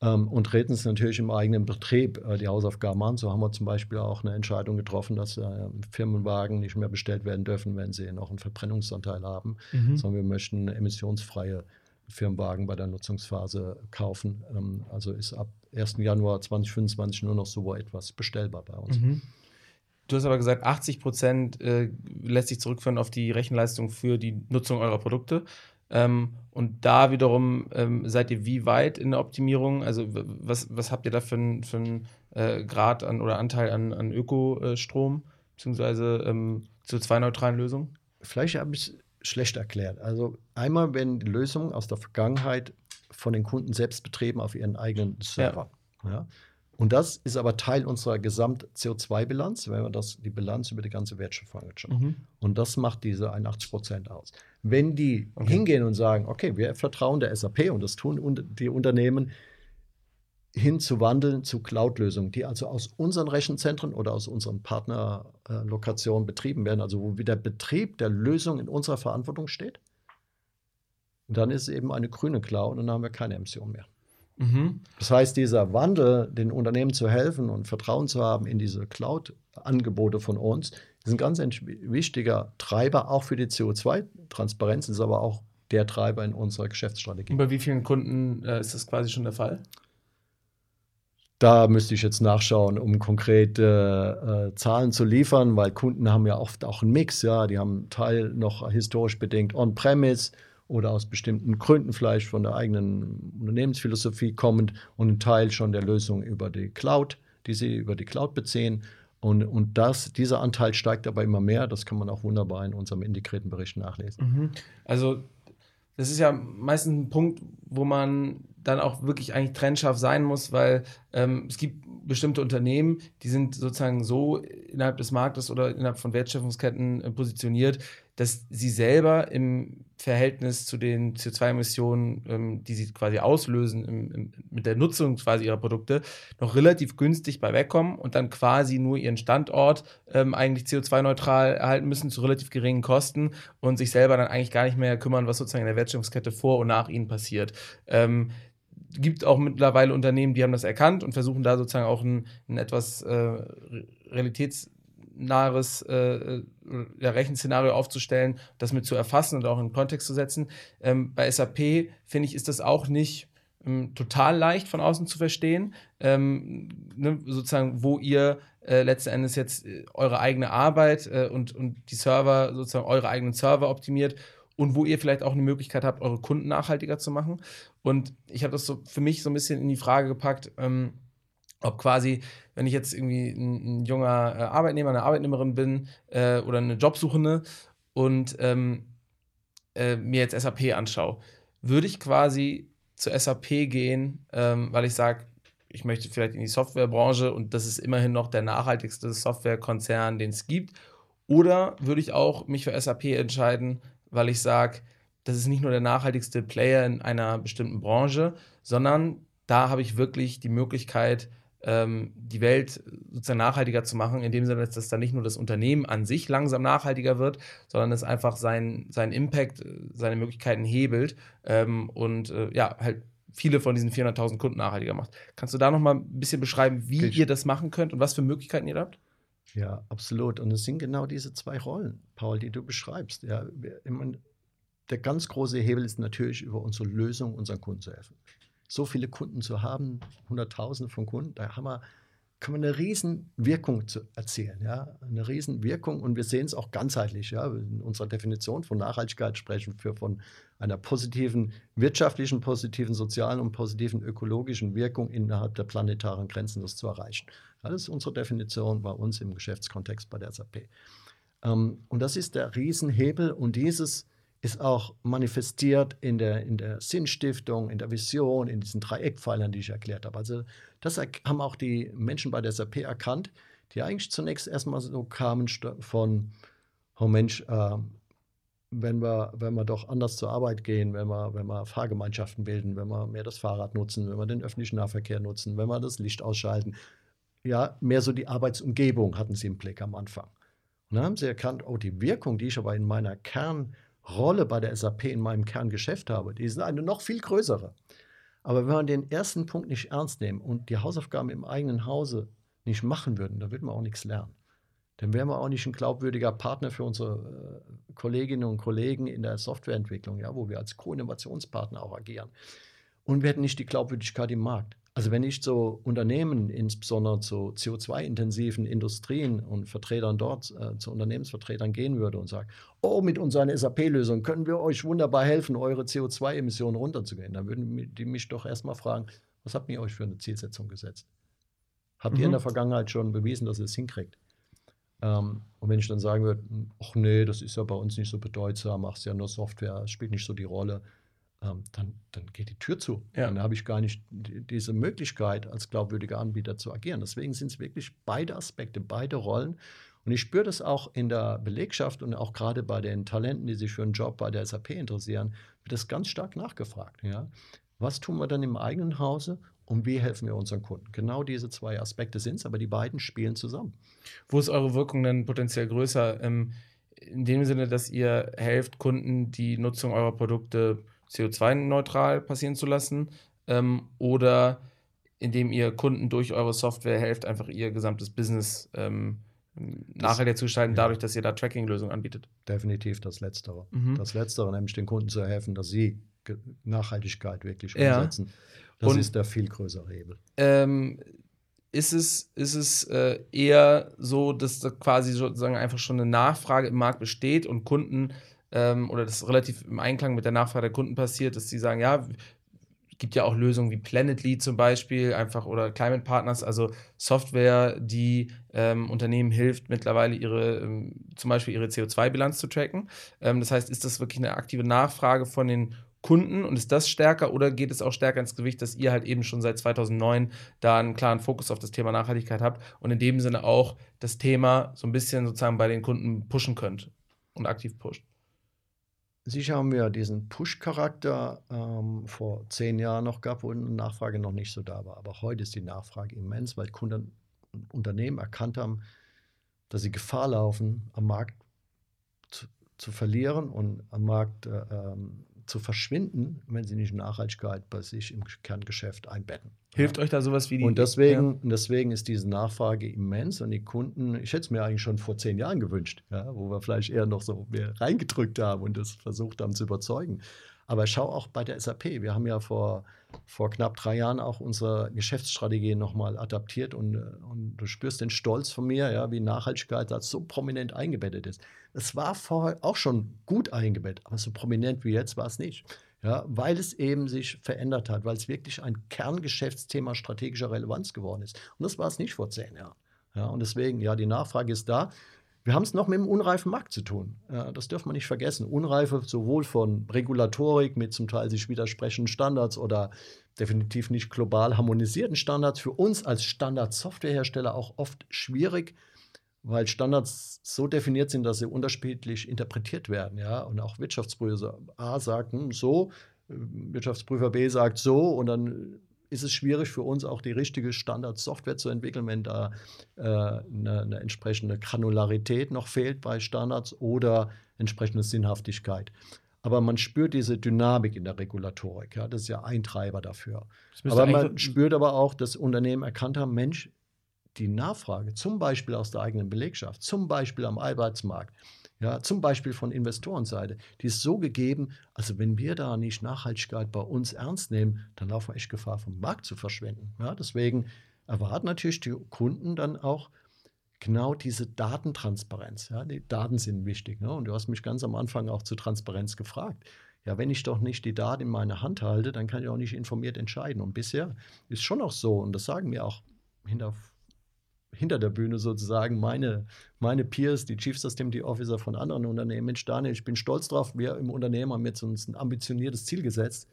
Ähm, und treten es natürlich im eigenen Betrieb äh, die Hausaufgaben an. So haben wir zum Beispiel auch eine Entscheidung getroffen, dass äh, Firmenwagen nicht mehr bestellt werden dürfen, wenn sie noch einen Verbrennungsanteil haben, mhm. sondern wir möchten emissionsfreie Firmenwagen bei der Nutzungsphase kaufen. Ähm, also ist ab 1. Januar 2025 nur noch so etwas bestellbar bei uns. Mhm. Du hast aber gesagt, 80 Prozent äh, lässt sich zurückführen auf die Rechenleistung für die Nutzung eurer Produkte. Ähm, und da wiederum ähm, seid ihr wie weit in der Optimierung? Also was, was habt ihr da für einen äh, Grad an oder Anteil an, an Ökostrom beziehungsweise ähm, CO2-neutralen Lösungen? Vielleicht habe ich es schlecht erklärt. Also einmal werden die Lösungen aus der Vergangenheit von den Kunden selbst betrieben auf ihren eigenen Server. Ja. ja. Und das ist aber Teil unserer Gesamt-CO2-Bilanz, wenn wir das, die Bilanz über die ganze Wertschöpfung anschauen. Mhm. Und das macht diese 81 Prozent aus. Wenn die okay. hingehen und sagen, okay, wir vertrauen der SAP und das tun die Unternehmen, hinzuwandeln zu Cloud-Lösungen, die also aus unseren Rechenzentren oder aus unseren Partnerlokationen betrieben werden, also wo der Betrieb der Lösung in unserer Verantwortung steht. Dann ist es eben eine grüne Cloud und dann haben wir keine Emissionen mehr. Mhm. Das heißt, dieser Wandel, den Unternehmen zu helfen und Vertrauen zu haben in diese Cloud-Angebote von uns, ist ein ganz wichtiger Treiber auch für die CO2-Transparenz, ist aber auch der Treiber in unserer Geschäftsstrategie. Und bei wie vielen Kunden äh, ist das quasi schon der Fall? Da müsste ich jetzt nachschauen, um konkrete äh, Zahlen zu liefern, weil Kunden haben ja oft auch einen Mix, ja, die haben einen Teil noch historisch bedingt on-premise, oder aus bestimmten Gründen vielleicht von der eigenen Unternehmensphilosophie kommend und ein Teil schon der Lösung über die Cloud, die sie über die Cloud beziehen. Und, und das, dieser Anteil steigt aber immer mehr. Das kann man auch wunderbar in unserem integrierten Bericht nachlesen. Mhm. Also das ist ja meistens ein Punkt, wo man dann auch wirklich eigentlich trennscharf sein muss, weil ähm, es gibt bestimmte Unternehmen, die sind sozusagen so innerhalb des Marktes oder innerhalb von Wertschöpfungsketten äh, positioniert, dass sie selber im Verhältnis zu den CO2-Emissionen, ähm, die sie quasi auslösen im, im, mit der Nutzung quasi ihrer Produkte, noch relativ günstig bei wegkommen und dann quasi nur ihren Standort ähm, eigentlich CO2-neutral erhalten müssen zu relativ geringen Kosten und sich selber dann eigentlich gar nicht mehr kümmern, was sozusagen in der Wertschöpfungskette vor und nach ihnen passiert. Ähm, gibt auch mittlerweile Unternehmen, die haben das erkannt und versuchen da sozusagen auch ein, ein etwas äh, realitäts nahes äh, äh, ja, Rechenszenario aufzustellen, das mit zu erfassen und auch in Kontext zu setzen. Ähm, bei SAP, finde ich, ist das auch nicht ähm, total leicht von außen zu verstehen, ähm, ne, sozusagen, wo ihr äh, letzten Endes jetzt äh, eure eigene Arbeit äh, und, und die Server, sozusagen eure eigenen Server optimiert und wo ihr vielleicht auch eine Möglichkeit habt, eure Kunden nachhaltiger zu machen. Und ich habe das so für mich so ein bisschen in die Frage gepackt, ähm, ob quasi, wenn ich jetzt irgendwie ein, ein junger äh, Arbeitnehmer, eine Arbeitnehmerin bin äh, oder eine Jobsuchende und ähm, äh, mir jetzt SAP anschaue, würde ich quasi zu SAP gehen, ähm, weil ich sage, ich möchte vielleicht in die Softwarebranche und das ist immerhin noch der nachhaltigste Softwarekonzern, den es gibt. Oder würde ich auch mich für SAP entscheiden, weil ich sage, das ist nicht nur der nachhaltigste Player in einer bestimmten Branche, sondern da habe ich wirklich die Möglichkeit, ähm, die Welt sozusagen nachhaltiger zu machen, in dem Sinne, dass dann nicht nur das Unternehmen an sich langsam nachhaltiger wird, sondern es einfach seinen sein Impact, äh, seine Möglichkeiten hebelt ähm, und äh, ja, halt viele von diesen 400.000 Kunden nachhaltiger macht. Kannst du da noch mal ein bisschen beschreiben, wie okay. ihr das machen könnt und was für Möglichkeiten ihr habt? Ja, absolut. Und es sind genau diese zwei Rollen, Paul, die du beschreibst. Ja, der ganz große Hebel ist natürlich über unsere Lösung unseren Kunden zu helfen so viele Kunden zu haben, Hunderttausende von Kunden, da haben wir können wir eine Riesenwirkung zu erzielen, ja, eine Riesenwirkung und wir sehen es auch ganzheitlich, ja, in unserer Definition von Nachhaltigkeit sprechen wir von einer positiven wirtschaftlichen, positiven sozialen und positiven ökologischen Wirkung innerhalb der planetaren Grenzen, das zu erreichen. Das ist unsere Definition bei uns im Geschäftskontext bei der SAP. Ähm, und das ist der Riesenhebel und dieses ist auch manifestiert in der, in der Sinnstiftung, in der Vision, in diesen drei Eckpfeilern, die ich erklärt habe. Also das haben auch die Menschen bei der SAP erkannt, die eigentlich zunächst erstmal so kamen von, oh Mensch, äh, wenn wir, wenn wir doch anders zur Arbeit gehen, wenn wir, wenn wir Fahrgemeinschaften bilden, wenn wir mehr das Fahrrad nutzen, wenn wir den öffentlichen Nahverkehr nutzen, wenn wir das Licht ausschalten. Ja, mehr so die Arbeitsumgebung hatten sie im Blick am Anfang. Und dann haben sie erkannt, oh, die Wirkung, die ich aber in meiner Kernrolle bei der SAP, in meinem Kerngeschäft habe, die ist eine noch viel größere. Aber wenn wir den ersten Punkt nicht ernst nehmen und die Hausaufgaben im eigenen Hause nicht machen würden, dann würden wir auch nichts lernen. Dann wären wir auch nicht ein glaubwürdiger Partner für unsere äh, Kolleginnen und Kollegen in der Softwareentwicklung, ja, wo wir als Co-Innovationspartner auch agieren. Und wir hätten nicht die Glaubwürdigkeit im Markt. Also wenn ich zu Unternehmen, insbesondere zu CO2-intensiven Industrien und Vertretern dort, äh, zu Unternehmensvertretern gehen würde und sage, oh, mit unserer SAP-Lösung können wir euch wunderbar helfen, eure CO2-Emissionen runterzugehen, dann würden die mich doch erstmal fragen, was habt ihr euch für eine Zielsetzung gesetzt? Habt mhm. ihr in mhm. der Vergangenheit schon bewiesen, dass ihr es hinkriegt? Ähm, und wenn ich dann sagen würde, ach nee, das ist ja bei uns nicht so bedeutsam, machst ja nur Software, spielt nicht so die Rolle, ähm, dann, dann geht die Tür zu. Ja. Dann habe ich gar nicht diese Möglichkeit, als glaubwürdiger Anbieter zu agieren. Deswegen sind es wirklich beide Aspekte, beide Rollen. Und ich spüre das auch in der Belegschaft und auch gerade bei den Talenten, die sich für einen Job bei der SAP interessieren, wird das ganz stark nachgefragt. Ja? Was tun wir dann im eigenen Hause und wie helfen wir unseren Kunden? Genau diese zwei Aspekte sind es, aber die beiden spielen zusammen. Wo ist eure Wirkung denn potenziell größer? Ähm, in dem Sinne, dass ihr helft, Kunden die Nutzung eurer Produkte CO2-neutral passieren zu lassen ähm, oder indem ihr Kunden durch eure Software helft, einfach ihr gesamtes Business ähm, nachhaltiger zu gestalten, ja. dadurch, dass ihr da Tracking-Lösungen anbietet. Definitiv das Letztere. Mhm. Das Letztere, nämlich den Kunden zu helfen, dass sie Nachhaltigkeit wirklich umsetzen. Ja. Das Und, ist der viel größere Hebel. Ähm, ist es, ist es äh, eher so, dass da quasi sozusagen einfach schon eine Nachfrage im Markt besteht und Kunden ähm, oder das relativ im Einklang mit der Nachfrage der Kunden passiert, dass sie sagen, ja, gibt ja auch Lösungen wie Planetly zum Beispiel, einfach oder Climate Partners, also Software, die ähm, Unternehmen hilft, mittlerweile ihre, ähm, zum Beispiel ihre CO2-Bilanz zu tracken. Ähm, das heißt, ist das wirklich eine aktive Nachfrage von den Kunden und ist das stärker oder geht es auch stärker ins Gewicht, dass ihr halt eben schon seit 2009 da einen klaren Fokus auf das Thema Nachhaltigkeit habt und in dem Sinne auch das Thema so ein bisschen sozusagen bei den Kunden pushen könnt und aktiv pusht? Sicher haben wir diesen Push-Charakter ähm, vor zehn Jahren noch gehabt, wo eine Nachfrage noch nicht so da war. Aber heute ist die Nachfrage immens, weil Kunden und Unternehmen erkannt haben, dass sie Gefahr laufen, am Markt zu, zu verlieren und am Markt äh, ähm, zu verschwinden, wenn sie nicht Nachhaltigkeit bei sich im Kerngeschäft einbetten. Hilft ja. euch da sowas wie die? Und deswegen, ja. deswegen ist diese Nachfrage immens und die Kunden, ich hätte es mir eigentlich schon vor zehn Jahren gewünscht, ja, wo wir vielleicht eher noch so mehr reingedrückt haben und das versucht haben zu überzeugen. Aber schau auch bei der SAP. Wir haben ja vor, vor knapp drei Jahren auch unsere Geschäftsstrategie nochmal adaptiert und, und du spürst den Stolz von mir, ja, wie Nachhaltigkeit da so prominent eingebettet ist. Es war vorher auch schon gut eingebettet, aber so prominent wie jetzt war es nicht. Ja, weil es eben sich verändert hat, weil es wirklich ein Kerngeschäftsthema strategischer Relevanz geworden ist. Und das war es nicht vor zehn Jahren. Ja, und deswegen, ja, die Nachfrage ist da. Wir haben es noch mit einem unreifen Markt zu tun. das dürfen wir nicht vergessen. Unreife sowohl von Regulatorik mit zum Teil sich widersprechenden Standards oder definitiv nicht global harmonisierten Standards. Für uns als Standard-Softwarehersteller auch oft schwierig, weil Standards so definiert sind, dass sie unterschiedlich interpretiert werden. Ja? Und auch Wirtschaftsprüfer A sagt so, Wirtschaftsprüfer B sagt so und dann ist es schwierig für uns auch die richtige Standardsoftware zu entwickeln, wenn da äh, eine, eine, entsprechende Granularität noch fehlt bei Standards oder entsprechende Sinnhaftigkeit. Aber man spürt diese Dynamik in der Regulatorik. Ja, das ist ja ein Treiber dafür. Aber man spürt aber auch, dass Unternehmen erkannt haben, Mensch, die Nachfrage, zum Beispiel aus der eigenen Belegschaft, zum Beispiel am Arbeitsmarkt, ja, zum Beispiel von Investorenseite, die ist so gegeben, also wenn wir da nicht Nachhaltigkeit bei uns ernst nehmen, dann laufen wir echt Gefahr, vom Markt zu verschwinden. Ja, deswegen erwarten natürlich die Kunden dann auch genau diese Datentransparenz. Ja? Die Daten sind wichtig. Ne? Und du hast mich ganz am Anfang auch zu Transparenz gefragt. Ja, wenn ich doch nicht die Daten in meiner Hand halte, dann kann ich auch nicht informiert entscheiden. Und bisher ist schon auch so, und das sagen mir auch hinter, hinter der Bühne sozusagen meine, meine Peers, die Chief System Officer von anderen Unternehmen. Mensch, Daniel, ich bin stolz drauf, wir im Unternehmen haben jetzt uns ein ambitioniertes Ziel gesetzt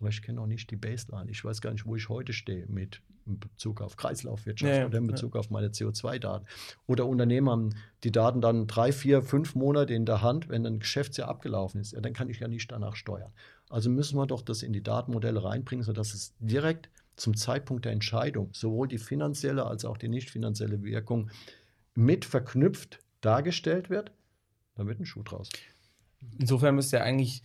aber ich kenne auch nicht die Baseline. Ich weiß gar nicht, wo ich heute stehe mit in Bezug auf Kreislaufwirtschaft ja, oder in Bezug ja. auf meine CO2-Daten. Oder Unternehmen haben die Daten dann drei, vier, fünf Monate in der Hand, wenn ein Geschäftsjahr abgelaufen ist. Ja, dann kann ich ja nicht danach steuern. Also müssen wir doch das in die Datenmodelle reinbringen, sodass es direkt zum Zeitpunkt der Entscheidung sowohl die finanzielle als auch die nicht finanzielle Wirkung mit verknüpft dargestellt wird. Da wird ein Schuh draus. Insofern müsste ja eigentlich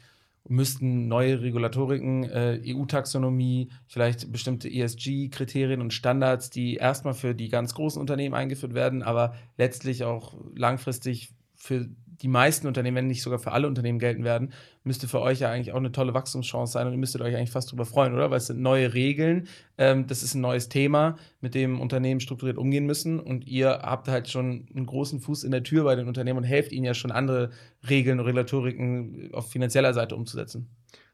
müssten neue Regulatoriken, äh, EU-Taxonomie, vielleicht bestimmte ESG-Kriterien und Standards, die erstmal für die ganz großen Unternehmen eingeführt werden, aber letztlich auch langfristig für die meisten Unternehmen, wenn nicht sogar für alle Unternehmen gelten werden, müsste für euch ja eigentlich auch eine tolle Wachstumschance sein und ihr müsstet euch eigentlich fast darüber freuen, oder? Weil es sind neue Regeln, ähm, das ist ein neues Thema, mit dem Unternehmen strukturiert umgehen müssen und ihr habt halt schon einen großen Fuß in der Tür bei den Unternehmen und helft ihnen ja schon andere Regeln und Regulatoriken auf finanzieller Seite umzusetzen.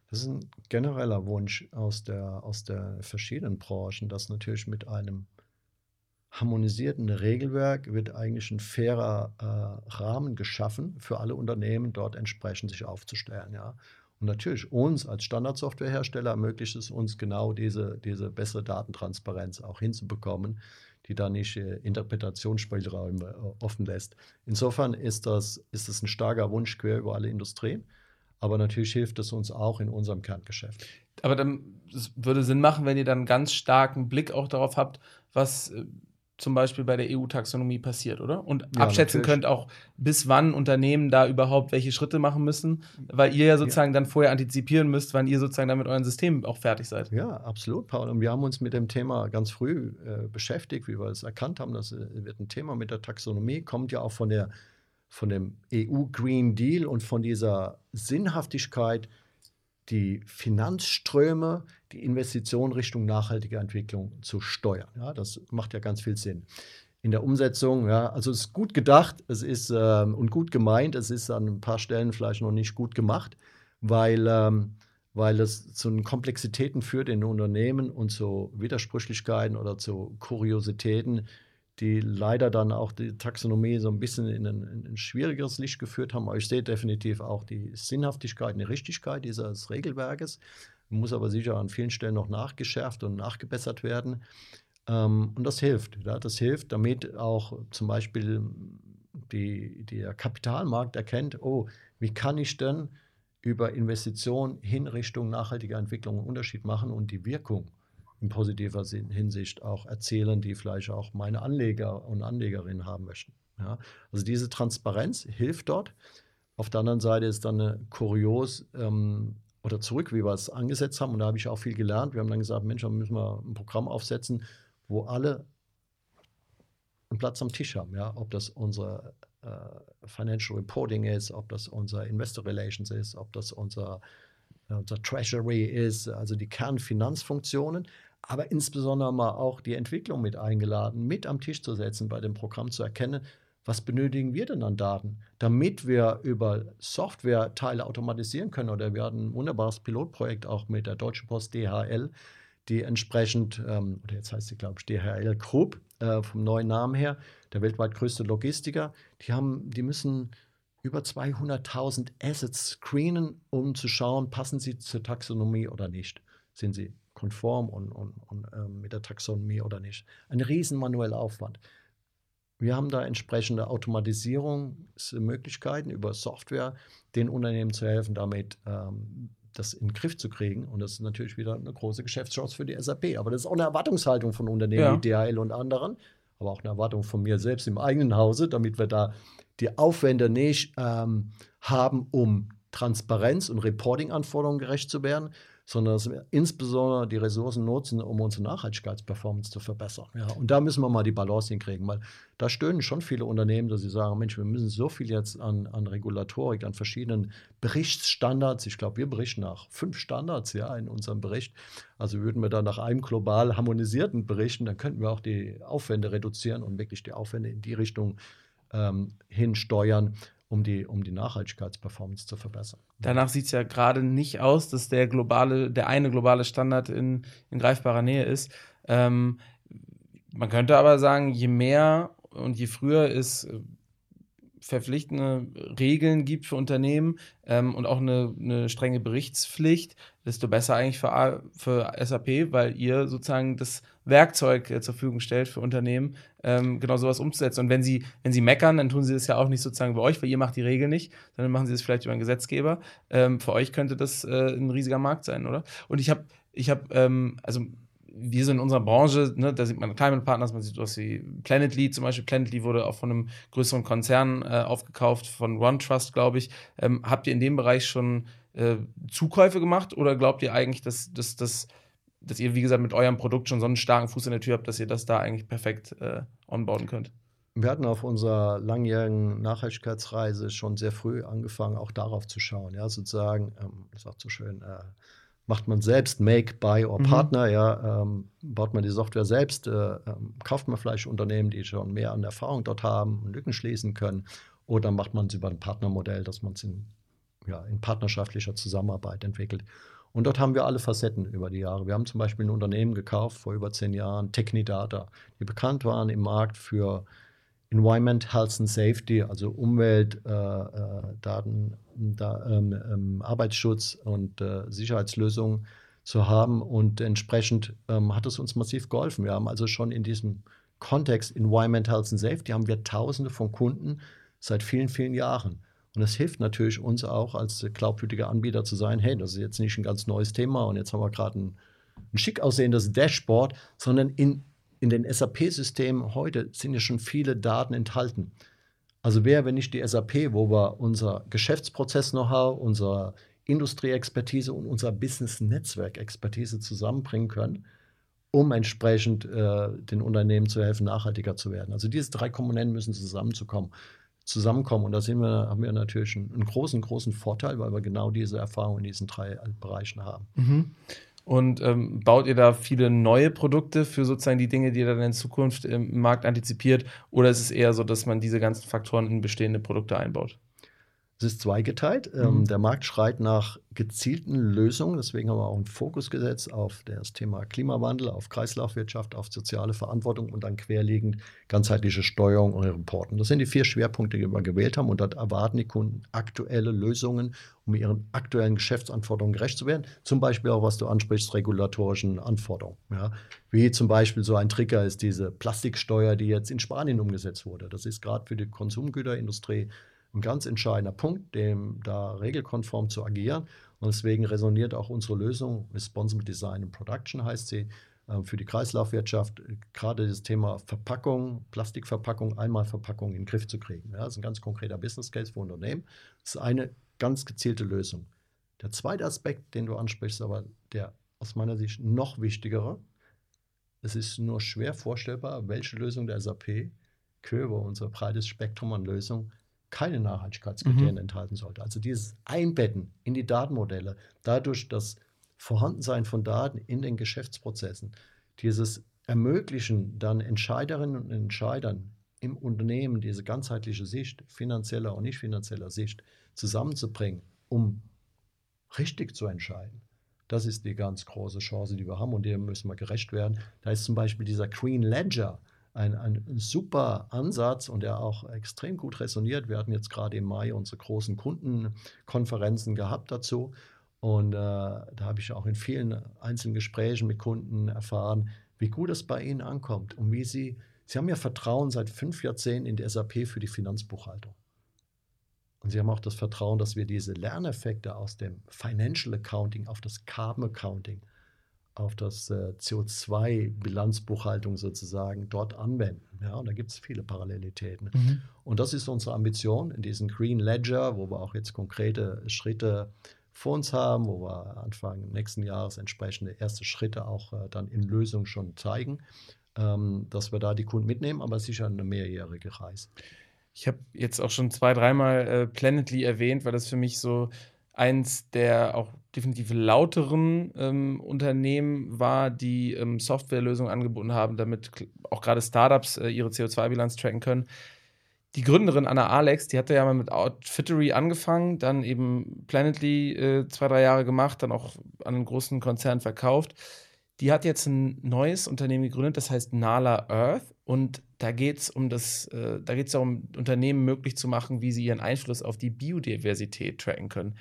Das ist ein genereller Wunsch aus der, aus der verschiedenen Branchen, dass natürlich mit einem harmonisierten Regelwerk wird eigentlich ein fairer äh, Rahmen geschaffen für alle Unternehmen, dort entsprechend sich aufzustellen. Ja. Und natürlich uns als Standardsoftwarehersteller ermöglicht es uns genau diese, diese bessere Datentransparenz auch hinzubekommen, die da nicht äh, Interpretationsspielräume äh, offen lässt. Insofern ist das, ist das ein starker Wunsch quer über alle Industrien. Aber natürlich hilft es uns auch in unserem Kerngeschäft. Aber dann es würde Sinn machen, wenn ihr dann einen ganz starken Blick auch darauf habt, was äh, zum Beispiel bei der EU-Taxonomie passiert, oder? Und ja, abschätzen natürlich. könnt auch, bis wann Unternehmen da überhaupt welche Schritte machen müssen, weil ihr ja sozusagen ja. dann vorher antizipieren müsst, wann ihr sozusagen dann mit euren Systemen auch fertig seid. Ja, absolut, Paul. Und wir haben uns mit dem Thema ganz früh äh, beschäftigt, wie wir es erkannt haben. Das äh, wird ein Thema mit der Taxonomie, kommt ja auch von, der, von dem EU-Green Deal und von dieser Sinnhaftigkeit, die Finanzströme, die Investitionen Richtung nachhaltige Entwicklung zu steuern. Ja, das macht ja ganz viel Sinn. In der Umsetzung, ja, also es ist gut gedacht, es ist ähm, und gut gemeint, es ist an ein paar Stellen vielleicht noch nicht gut gemacht, weil, ähm, weil es zu Komplexitäten führt in Unternehmen und zu Widersprüchlichkeiten oder zu Kuriositäten, die leider dann auch die Taxonomie so ein bisschen in ein, in ein, schwierigeres Licht geführt haben. Aber ich sehe definitiv auch die Sinnhaftigkeit die Richtigkeit dieses Regelwerkes. Muss aber sicher an vielen Stellen noch nachgeschärft und nachgebessert werden. Ähm, und das hilft. Ja, das hilft, damit auch zum Beispiel die, der Kapitalmarkt erkennt, oh, wie kann ich denn über Investitionen hin Richtung nachhaltiger Entwicklung einen Unterschied machen und die Wirkung in positiver Hinsicht auch erzählen, die vielleicht auch meine Anleger und Anlegerinnen haben möchten. Ja? Also diese Transparenz hilft dort. Auf der anderen Seite ist dann eine kurios ähm, oder zurück, wie wir es angesetzt haben. Und da habe ich auch viel gelernt. Wir haben dann gesagt, Mensch, dann müssen wir ein Programm aufsetzen, wo alle einen Platz am Tisch haben. Ja? Ob das unser äh, Financial Reporting ist, ob das unser Investor Relations ist, ob das unser, äh, unser Treasury ist, also die Kernfinanzfunktionen, aber insbesondere mal auch die Entwicklung mit eingeladen, mit am Tisch zu setzen, bei dem Programm zu erkennen, was benötigen wir denn an Daten, damit wir über Software Teile automatisieren können. Oder wir hatten ein wunderbares Pilotprojekt auch mit der Deutschen Post DHL, die entsprechend, ähm, oder jetzt heißt sie, glaube ich, DHL Group, äh, vom neuen Namen her, der weltweit größte Logistiker, die, haben, die müssen über 200.000 Assets screenen, um zu schauen, passen sie zur Taxonomie oder nicht. Sind sie konform und, und, und äh, mit der Taxonomie oder nicht. Ein riesen manueller Aufwand. Wir haben da entsprechende Automatisierungsmöglichkeiten über Software, den Unternehmen zu helfen, damit ähm, das in den Griff zu kriegen. Und das ist natürlich wieder eine große Geschäftschance für die SAP. Aber das ist auch eine Erwartungshaltung von Unternehmen ja. wie DHL und anderen, aber auch eine Erwartung von mir selbst im eigenen Hause, damit wir da die Aufwände nicht ähm, haben, um Transparenz und Reporting-Anforderungen gerecht zu werden, sondern dass wir insbesondere die Ressourcen nutzen, um unsere Nachhaltigkeitsperformance zu verbessern. Ja, und da müssen wir mal die Balance hinkriegen, weil da stöhnen schon viele Unternehmen, dass sie sagen, Mensch, wir müssen so viel jetzt an, an Regulatorik, an verschiedenen Berichtsstandards, ich glaube, wir berichten nach fünf Standards ja, in unserem Bericht. Also würden wir dann nach einem global harmonisierten berichten, dann könnten wir auch die Aufwände reduzieren und wirklich die Aufwände in die Richtung ähm, hinsteuern, um die, um die Nachhaltigkeitsperformance zu verbessern. Danach sieht es ja gerade nicht aus, dass der globale, der eine globale Standard in, in greifbarer Nähe ist. Ähm, man könnte aber sagen, je mehr und je früher es äh, verpflichtende Regeln gibt für Unternehmen ähm, und auch eine, eine, strenge Berichtspflicht, desto besser eigentlich für, für SAP, weil ihr sozusagen das Werkzeug äh, zur Verfügung stellt für Unternehmen, ähm, genau sowas umzusetzen. Und wenn sie, wenn sie meckern, dann tun sie das ja auch nicht sozusagen bei euch, weil ihr macht die Regel nicht, sondern machen sie es vielleicht über einen Gesetzgeber. Ähm, für euch könnte das äh, ein riesiger Markt sein, oder? Und ich habe, ich habe, ähm, also wir sind in unserer Branche, ne, da sieht man Climate Partners, man sieht was wie Planetly zum Beispiel. Planetly wurde auch von einem größeren Konzern äh, aufgekauft, von OneTrust, glaube ich. Ähm, habt ihr in dem Bereich schon äh, Zukäufe gemacht oder glaubt ihr eigentlich, dass, dass, dass, ihr, wie gesagt, mit eurem Produkt schon so einen starken Fuß in der Tür habt, dass ihr das da eigentlich perfekt äh, onboarden könnt? Wir hatten auf unserer langjährigen Nachhaltigkeitsreise schon sehr früh angefangen, auch darauf zu schauen. Ja, sozusagen, ähm, das auch so schön, äh, macht man selbst, Make, Buy or mhm. Partner, ja, ähm, baut man die Software selbst, äh, ähm, kauft man vielleicht Unternehmen, die schon mehr an Erfahrung dort haben und Lücken schließen können, oder macht man es über ein Partnermodell, dass man es in, ja, in partnerschaftlicher Zusammenarbeit entwickelt. Und dort haben wir alle Facetten über die Jahre. Wir haben zum Beispiel ein Unternehmen gekauft vor über zehn Jahren, Technidata, die bekannt waren im Markt für Environment, Health and Safety, also Umwelt, äh, äh, Daten, da, ähm, ähm, Arbeitsschutz und äh, Sicherheitslösungen zu haben. Und entsprechend ähm, hat es uns massiv geholfen. Wir haben also schon in diesem Kontext Environment, Health and Safety haben wir Tausende von Kunden seit vielen, vielen Jahren. Und es hilft natürlich uns auch als glaubwürdiger Anbieter zu sein, hey, das ist jetzt nicht ein ganz neues Thema und jetzt haben wir gerade ein, ein schick aussehendes Dashboard, sondern in in den SAP-Systemen heute sind ja schon viele Daten enthalten. Also wer, wenn nicht die SAP, wo wir unser Geschäftsprozess-Know-how, unsere Industrieexpertise und unser Business-Netzwerk-Expertise zusammenbringen können, um entsprechend äh, den Unternehmen zu helfen, nachhaltiger zu werden. Also diese drei Komponenten müssen zusammenzukommen, zusammenkommen. Und da wir, haben wir natürlich einen, einen, großen, großen Vorteil, weil wir genau diese Erfahrung in diesen drei Bereichen haben. Mhm. Und ähm, baut ihr da viele neue Produkte für sozusagen die Dinge, die ihr dann in Zukunft im Markt antizipiert? Oder ist es eher so, dass man diese ganzen Faktoren in bestehende Produkte einbaut? Es ist zweigeteilt. Ähm, mhm. der Markt schreit nach gezielten Lösungen. Deswegen haben wir auch einen Fokus gesetzt auf das Thema Klimawandel, auf Kreislaufwirtschaft, auf soziale Verantwortung und dann querliegend ganzheitliche Steuerung und Reporten. Das sind die vier Schwerpunkte, die wir gewählt haben. Und dort erwarten die Kunden aktuelle Lösungen, um ihren aktuellen Geschäftsanforderungen gerecht zu werden. Zum Beispiel auch, was du ansprichst, regulatorischen Anforderungen. Ja. Wie zum Beispiel so ein Trigger ist diese Plastiksteuer, die jetzt in Spanien umgesetzt wurde. Das ist gerade für die Konsumgüterindustrie ein ganz entscheidender Punkt, dem da regelkonform zu agieren. Und deswegen resoniert auch unsere Lösung, Responsible Design and Production heißt sie, äh, für die Kreislaufwirtschaft, gerade das Thema Verpackung, Plastikverpackung, Einmalverpackung in den Griff zu kriegen. Ja, das ist ein ganz konkreter Business Case für Unternehmen. Das ist eine ganz gezielte Lösung. Der zweite Aspekt, den du ansprichst, aber der aus meiner Sicht noch wichtigere, es ist nur schwer vorstellbar, welche Lösung der SAP über unser breites Spektrum an Lösungen keine Nachhaltigkeitskriterien mhm. enthalten sollte. Also dieses Einbetten in die Datenmodelle, dadurch das Vorhandensein von Daten in den Geschäftsprozessen, dieses Ermöglichen dann Entscheiderinnen und Entscheidern im Unternehmen diese ganzheitliche Sicht, finanzieller und nicht finanzieller Sicht, zusammenzubringen, um richtig zu entscheiden. Das ist die ganz große Chance, die wir haben und dem müssen wir gerecht werden. Da ist zum Beispiel dieser Green Ledger, ein, ein super Ansatz und der auch extrem gut resoniert. Wir hatten jetzt gerade im Mai unsere großen Kundenkonferenzen gehabt dazu. Und äh, da habe ich auch in vielen einzelnen Gesprächen mit Kunden erfahren, wie gut es bei ihnen ankommt und wie sie, sie haben ja Vertrauen seit fünf Jahrzehnten in die SAP für die Finanzbuchhaltung. Und sie haben auch das Vertrauen, dass wir diese Lerneffekte aus dem Financial Accounting auf das Carbon Accounting auf das äh, CO2-Bilanzbuchhaltung sozusagen dort anwenden. Ja, und da gibt es viele Parallelitäten. Mhm. Und das ist unsere Ambition in diesem Green Ledger, wo wir auch jetzt konkrete Schritte vor uns haben, wo wir Anfang nächsten Jahres entsprechende erste Schritte auch äh, dann in Lösung schon zeigen, ähm, dass wir da die Kunden mitnehmen, aber sicher eine mehrjährige Reise. Ich habe jetzt auch schon zwei, dreimal äh, Planetly erwähnt, weil das für mich so eins der auch definitiv lauteren ähm, Unternehmen war, die ähm, Softwarelösungen angeboten haben, damit auch gerade Startups äh, ihre CO2-Bilanz tracken können. Die Gründerin Anna Alex, die hatte ja mal mit Outfittery angefangen, dann eben Planetly äh, zwei, drei Jahre gemacht, dann auch an einen großen Konzern verkauft. Die hat jetzt ein neues Unternehmen gegründet, das heißt Nala Earth. Und da geht es um das, äh, da geht es darum, Unternehmen möglich zu machen, wie sie ihren Einfluss auf die Biodiversität tracken können.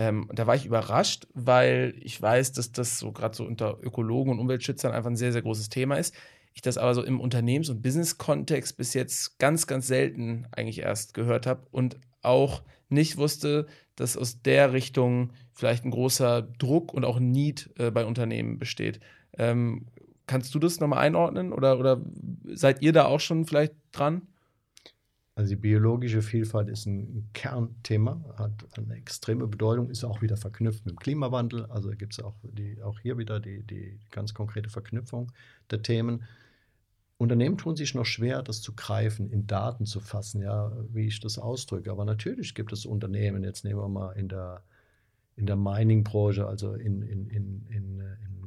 Ähm, da war ich überrascht, weil ich weiß, dass das so gerade so unter Ökologen und Umweltschützern einfach ein sehr, sehr großes Thema ist. Ich das aber so im Unternehmens- und Business-Kontext bis jetzt ganz, ganz selten eigentlich erst gehört habe und auch nicht wusste, dass aus der Richtung vielleicht ein großer Druck und auch Need äh, bei Unternehmen besteht. Ähm, kannst du das nochmal einordnen oder, oder seid ihr da auch schon vielleicht dran? Also die biologische Vielfalt ist ein Kernthema, hat eine extreme Bedeutung, ist auch wieder verknüpft mit dem Klimawandel. Also gibt es auch, auch hier wieder die, die ganz konkrete Verknüpfung der Themen. Unternehmen tun sich noch schwer, das zu greifen, in Daten zu fassen, ja, wie ich das ausdrücke. Aber natürlich gibt es Unternehmen, jetzt nehmen wir mal in der, in der Mining-Branche, also in, in, in, in,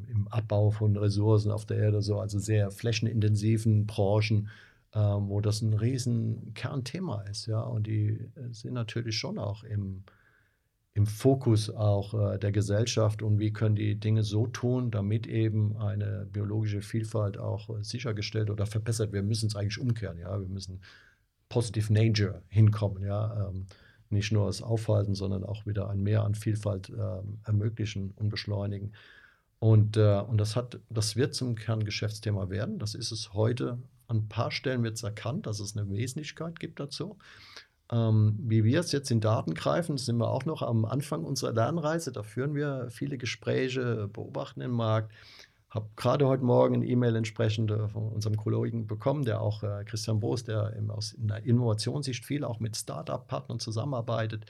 im Abbau von Ressourcen auf der Erde, so, also sehr flächenintensiven Branchen, ähm, wo das ein riesen Kernthema ist, ja, und die sind natürlich schon auch im, im Fokus auch äh, der Gesellschaft und wie können die Dinge so tun, damit eben eine biologische Vielfalt auch äh, sichergestellt oder verbessert. Wir müssen es eigentlich umkehren, ja, wir müssen positive Nature hinkommen, ja, ähm, nicht nur das Aufhalten, sondern auch wieder ein Mehr an Vielfalt ähm, ermöglichen und beschleunigen. Und, äh, und das, hat, das wird zum Kerngeschäftsthema werden. Das ist es heute an ein paar Stellen wird es erkannt, dass es eine Wesentlichkeit gibt dazu. Ähm, wie wir es jetzt in Daten greifen, sind wir auch noch am Anfang unserer Lernreise. Da führen wir viele Gespräche, beobachten den Markt. Habe gerade heute Morgen eine E-Mail entsprechend äh, von unserem Kollegen bekommen, der auch äh, Christian Boos, der aus in der Innovationssicht viel auch mit Startup-Partnern zusammenarbeitet.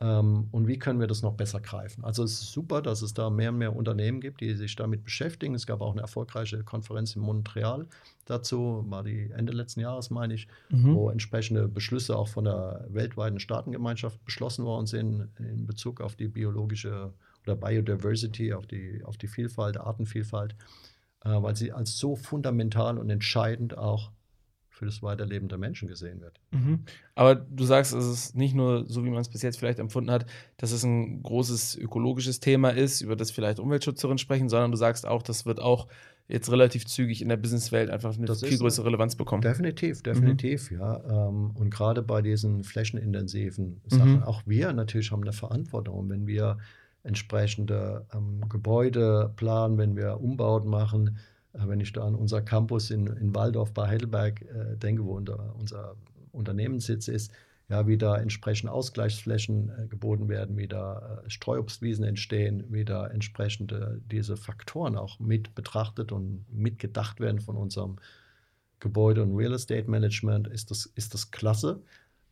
Ähm, und wie können wir das noch besser greifen? Also es ist super, dass es da mehr und mehr Unternehmen gibt, die sich damit beschäftigen. Es gab auch eine erfolgreiche Konferenz in Montreal dazu, war die Ende letzten Jahres, meine ich, mhm. wo entsprechende Beschlüsse auch von der weltweiten Staatengemeinschaft beschlossen worden sind in Bezug auf die biologische oder Biodiversity, auf die, auf die Vielfalt, Artenvielfalt, äh, weil sie als so fundamental und entscheidend auch für das Weiterleben der Menschen gesehen wird. Mhm. Aber du sagst, es ist nicht nur so, wie man es bis jetzt vielleicht empfunden hat, dass es ein großes ökologisches Thema ist, über das vielleicht Umweltschützerinnen sprechen, sondern du sagst auch, das wird auch jetzt relativ zügig in der Businesswelt einfach eine das viel größere Relevanz bekommen. Definitiv, definitiv, mhm. ja. Ähm, und gerade bei diesen flächenintensiven Sachen, mhm. auch wir natürlich haben eine Verantwortung, wenn wir entsprechende ähm, Gebäude planen, wenn wir Umbauten machen, wenn ich da an unser Campus in, in Waldorf bei Heidelberg äh, denke, wo unser, unser Unternehmenssitz ist, ja, wie da entsprechend Ausgleichsflächen äh, geboten werden, wie da äh, Streuobstwiesen entstehen, wie da entsprechend äh, diese Faktoren auch mit betrachtet und mitgedacht werden von unserem Gebäude- und Real Estate Management, ist das, ist das klasse.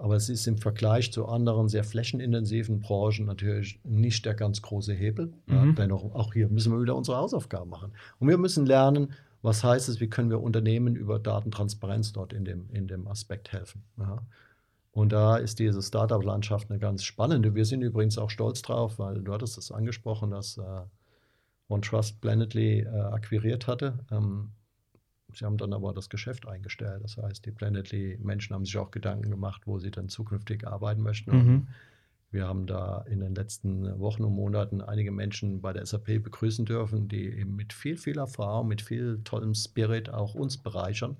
Aber es ist im Vergleich zu anderen sehr flächenintensiven Branchen natürlich nicht der ganz große Hebel. Mhm. Dennoch, auch hier müssen wir wieder unsere Hausaufgaben machen. Und wir müssen lernen, was heißt es, wie können wir Unternehmen über Datentransparenz dort in dem, in dem Aspekt helfen. Ja. Und da ist diese Startup-Landschaft eine ganz spannende. Wir sind übrigens auch stolz drauf, weil du hattest es angesprochen, dass äh, OneTrust Planetly äh, akquiriert hatte. Ähm, Sie haben dann aber das Geschäft eingestellt. Das heißt, die Planetly-Menschen haben sich auch Gedanken gemacht, wo sie dann zukünftig arbeiten möchten. Mhm. Wir haben da in den letzten Wochen und Monaten einige Menschen bei der SAP begrüßen dürfen, die eben mit viel, viel Erfahrung, mit viel tollem Spirit auch uns bereichern,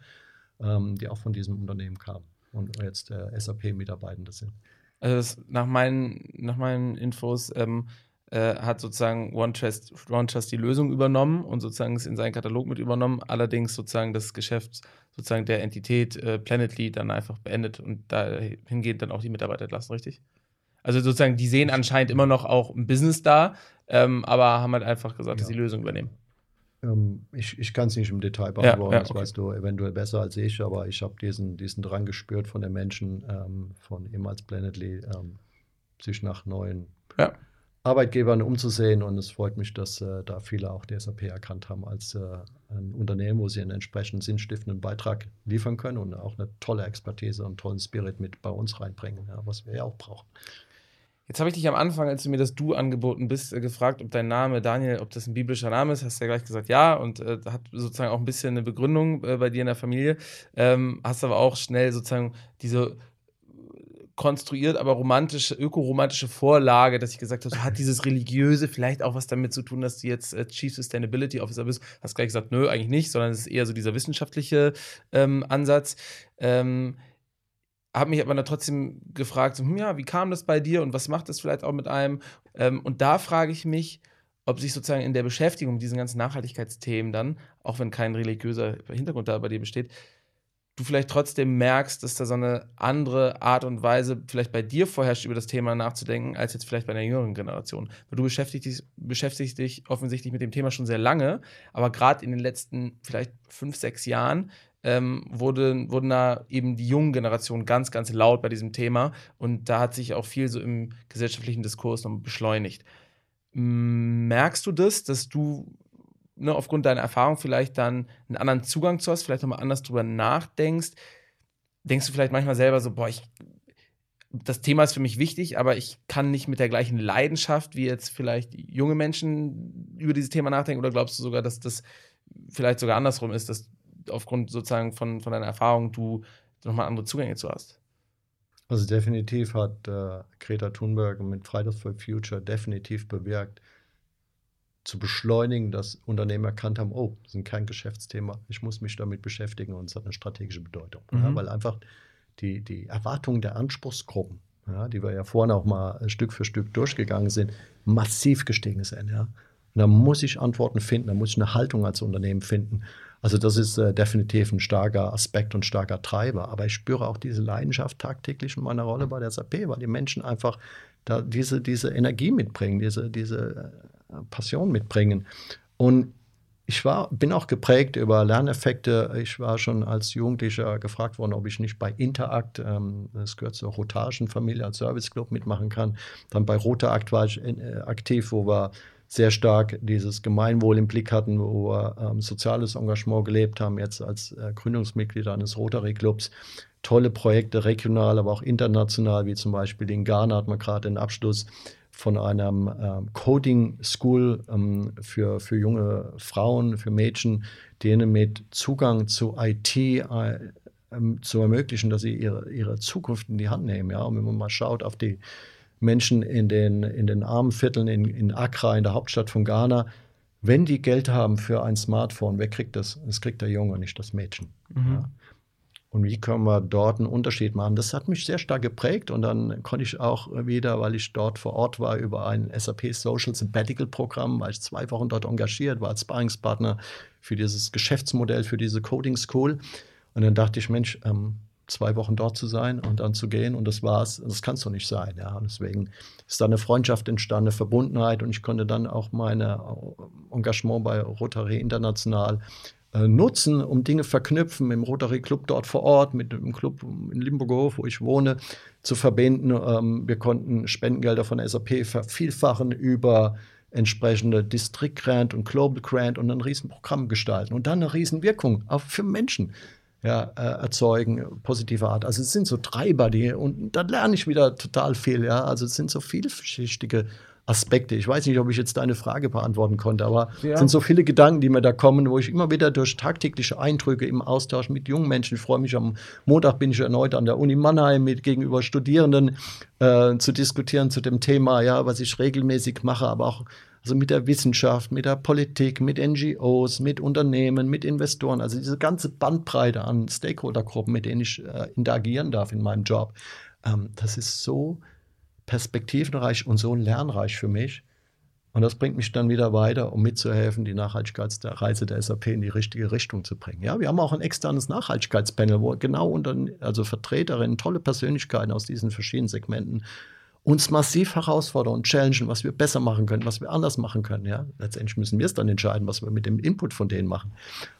ähm, die auch von diesem Unternehmen kamen und jetzt äh, SAP-Mitarbeitende sind. Also das, nach, meinen, nach meinen Infos ähm, äh, hat sozusagen OneTrust, OneTrust die Lösung übernommen und sozusagen es in seinen Katalog mit übernommen, allerdings sozusagen das Geschäft sozusagen der Entität äh, Planetly dann einfach beendet und dahingehend dann auch die Mitarbeiter entlassen, richtig? Also sozusagen, die sehen anscheinend immer noch auch ein Business da, ähm, aber haben halt einfach gesagt, ja. dass sie die Lösung übernehmen. Ähm, ich ich kann es nicht im Detail beantworten, ja, das okay. weißt du eventuell besser als ich, aber ich habe diesen, diesen Drang gespürt von den Menschen, ähm, von ehemals Planetly, ähm, sich nach neuen Ja. Arbeitgebern umzusehen und es freut mich, dass äh, da viele auch die SAP erkannt haben als äh, ein Unternehmen, wo sie einen entsprechend sinnstiftenden Beitrag liefern können und auch eine tolle Expertise und tollen Spirit mit bei uns reinbringen, ja, was wir ja auch brauchen. Jetzt habe ich dich am Anfang, als du mir das Du angeboten bist, äh, gefragt, ob dein Name Daniel, ob das ein biblischer Name ist. Hast du ja gleich gesagt, ja, und äh, hat sozusagen auch ein bisschen eine Begründung äh, bei dir in der Familie. Ähm, hast aber auch schnell sozusagen diese konstruiert, aber romantische, ökoromantische Vorlage, dass ich gesagt habe, hat dieses Religiöse vielleicht auch was damit zu tun, dass du jetzt äh, Chief Sustainability Officer bist. Hast gleich gesagt, nö, eigentlich nicht, sondern es ist eher so dieser wissenschaftliche ähm, Ansatz. Ähm, habe mich aber dann trotzdem gefragt, so, hm, ja, wie kam das bei dir und was macht das vielleicht auch mit einem? Ähm, und da frage ich mich, ob sich sozusagen in der Beschäftigung mit diesen ganzen Nachhaltigkeitsthemen dann, auch wenn kein religiöser Hintergrund da bei dir besteht, du vielleicht trotzdem merkst, dass da so eine andere Art und Weise vielleicht bei dir vorherrscht, über das Thema nachzudenken, als jetzt vielleicht bei einer jüngeren Generation. Weil du beschäftigst dich, beschäftigst dich offensichtlich mit dem Thema schon sehr lange, aber gerade in den letzten vielleicht fünf, sechs Jahren ähm, wurde, wurden da eben die jungen Generationen ganz, ganz laut bei diesem Thema und da hat sich auch viel so im gesellschaftlichen Diskurs noch beschleunigt. Merkst du das, dass du ne, aufgrund deiner Erfahrung vielleicht dann einen anderen Zugang zu hast, vielleicht nochmal anders drüber nachdenkst? Denkst du vielleicht manchmal selber so, boah, ich, das Thema ist für mich wichtig, aber ich kann nicht mit der gleichen Leidenschaft wie jetzt vielleicht junge Menschen über dieses Thema nachdenken? Oder glaubst du sogar, dass das vielleicht sogar andersrum ist, dass aufgrund sozusagen von, von deiner Erfahrung du nochmal andere Zugänge zu hast? Also definitiv hat äh, Greta Thunberg mit Fridays for Future definitiv bewirkt, zu beschleunigen, dass Unternehmen erkannt haben, oh, das ist kein Geschäftsthema, ich muss mich damit beschäftigen und es hat eine strategische Bedeutung. Mhm. Ja, weil einfach die, die Erwartungen der Anspruchsgruppen, ja, die wir ja vorhin auch mal Stück für Stück durchgegangen sind, massiv gestiegen sind. Ja. Und da muss ich Antworten finden, da muss ich eine Haltung als Unternehmen finden. Also das ist äh, definitiv ein starker Aspekt und starker Treiber. Aber ich spüre auch diese Leidenschaft tagtäglich in meiner Rolle bei der SAP, weil die Menschen einfach da diese, diese Energie mitbringen, diese, diese äh, Passion mitbringen. Und ich war, bin auch geprägt über Lerneffekte. Ich war schon als Jugendlicher gefragt worden, ob ich nicht bei Interact, ähm, das gehört zur Rotagen Familie als Service Club mitmachen kann. Dann bei Rotaract war ich in, äh, aktiv, wo wir sehr stark dieses Gemeinwohl im Blick hatten, wo wir ähm, soziales Engagement gelebt haben, jetzt als äh, Gründungsmitglied eines Rotary Clubs. Tolle Projekte, regional, aber auch international, wie zum Beispiel in Ghana hat man gerade den Abschluss von einem ähm, Coding School ähm, für, für junge Frauen, für Mädchen, denen mit Zugang zu IT äh, zu ermöglichen, dass sie ihre, ihre Zukunft in die Hand nehmen. Ja? Und wenn man mal schaut auf die Menschen in den, in den armen Vierteln in, in Accra, in der Hauptstadt von Ghana, wenn die Geld haben für ein Smartphone, wer kriegt das? Das kriegt der Junge, nicht das Mädchen. Mhm. Ja. Und wie können wir dort einen Unterschied machen? Das hat mich sehr stark geprägt und dann konnte ich auch wieder, weil ich dort vor Ort war, über ein SAP Social Sabbatical Programm, war ich zwei Wochen dort engagiert, war als Sparringspartner für dieses Geschäftsmodell, für diese Coding School. Und dann dachte ich, Mensch, ähm, zwei Wochen dort zu sein und dann zu gehen und das war's. Das kann es doch nicht sein. Ja. Und deswegen ist da eine Freundschaft entstanden, eine Verbundenheit und ich konnte dann auch mein Engagement bei Rotary International äh, nutzen, um Dinge verknüpfen im Rotary Club dort vor Ort, mit dem Club in Limburger Hof, wo ich wohne, zu verbinden. Ähm, wir konnten Spendengelder von der SAP vervielfachen über entsprechende District Grant und Global Grant und ein Riesenprogramm gestalten und dann eine Riesenwirkung auch für Menschen ja, äh, erzeugen, positive Art. Also es sind so Treiber, die, und da lerne ich wieder total viel, ja. Also es sind so vielschichtige Aspekte. Ich weiß nicht, ob ich jetzt deine Frage beantworten konnte, aber ja. es sind so viele Gedanken, die mir da kommen, wo ich immer wieder durch tagtägliche Eindrücke im Austausch mit jungen Menschen, ich freue mich, am Montag bin ich erneut an der Uni Mannheim mit gegenüber Studierenden äh, zu diskutieren zu dem Thema, ja, was ich regelmäßig mache, aber auch also mit der Wissenschaft, mit der Politik, mit NGOs, mit Unternehmen, mit Investoren, also diese ganze Bandbreite an Stakeholdergruppen, mit denen ich äh, interagieren darf in meinem Job, ähm, das ist so perspektivenreich und so lernreich für mich. Und das bringt mich dann wieder weiter, um mitzuhelfen, die Nachhaltigkeitsreise der SAP in die richtige Richtung zu bringen. Ja, wir haben auch ein externes Nachhaltigkeitspanel, wo genau unter, also Vertreterinnen, tolle Persönlichkeiten aus diesen verschiedenen Segmenten uns massiv herausfordern und challengen, was wir besser machen können, was wir anders machen können. Ja? Letztendlich müssen wir es dann entscheiden, was wir mit dem Input von denen machen.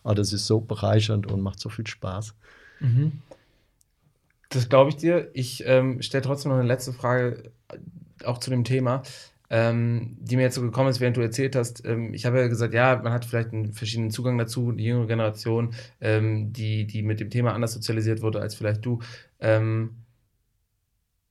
Aber das ist so bereichernd und macht so viel Spaß. Mhm. Das glaube ich dir. Ich ähm, stelle trotzdem noch eine letzte Frage, äh, auch zu dem Thema, ähm, die mir jetzt so gekommen ist, während du erzählt hast. Ähm, ich habe ja gesagt, ja, man hat vielleicht einen verschiedenen Zugang dazu, die jüngere Generation, ähm, die, die mit dem Thema anders sozialisiert wurde als vielleicht du. Ähm,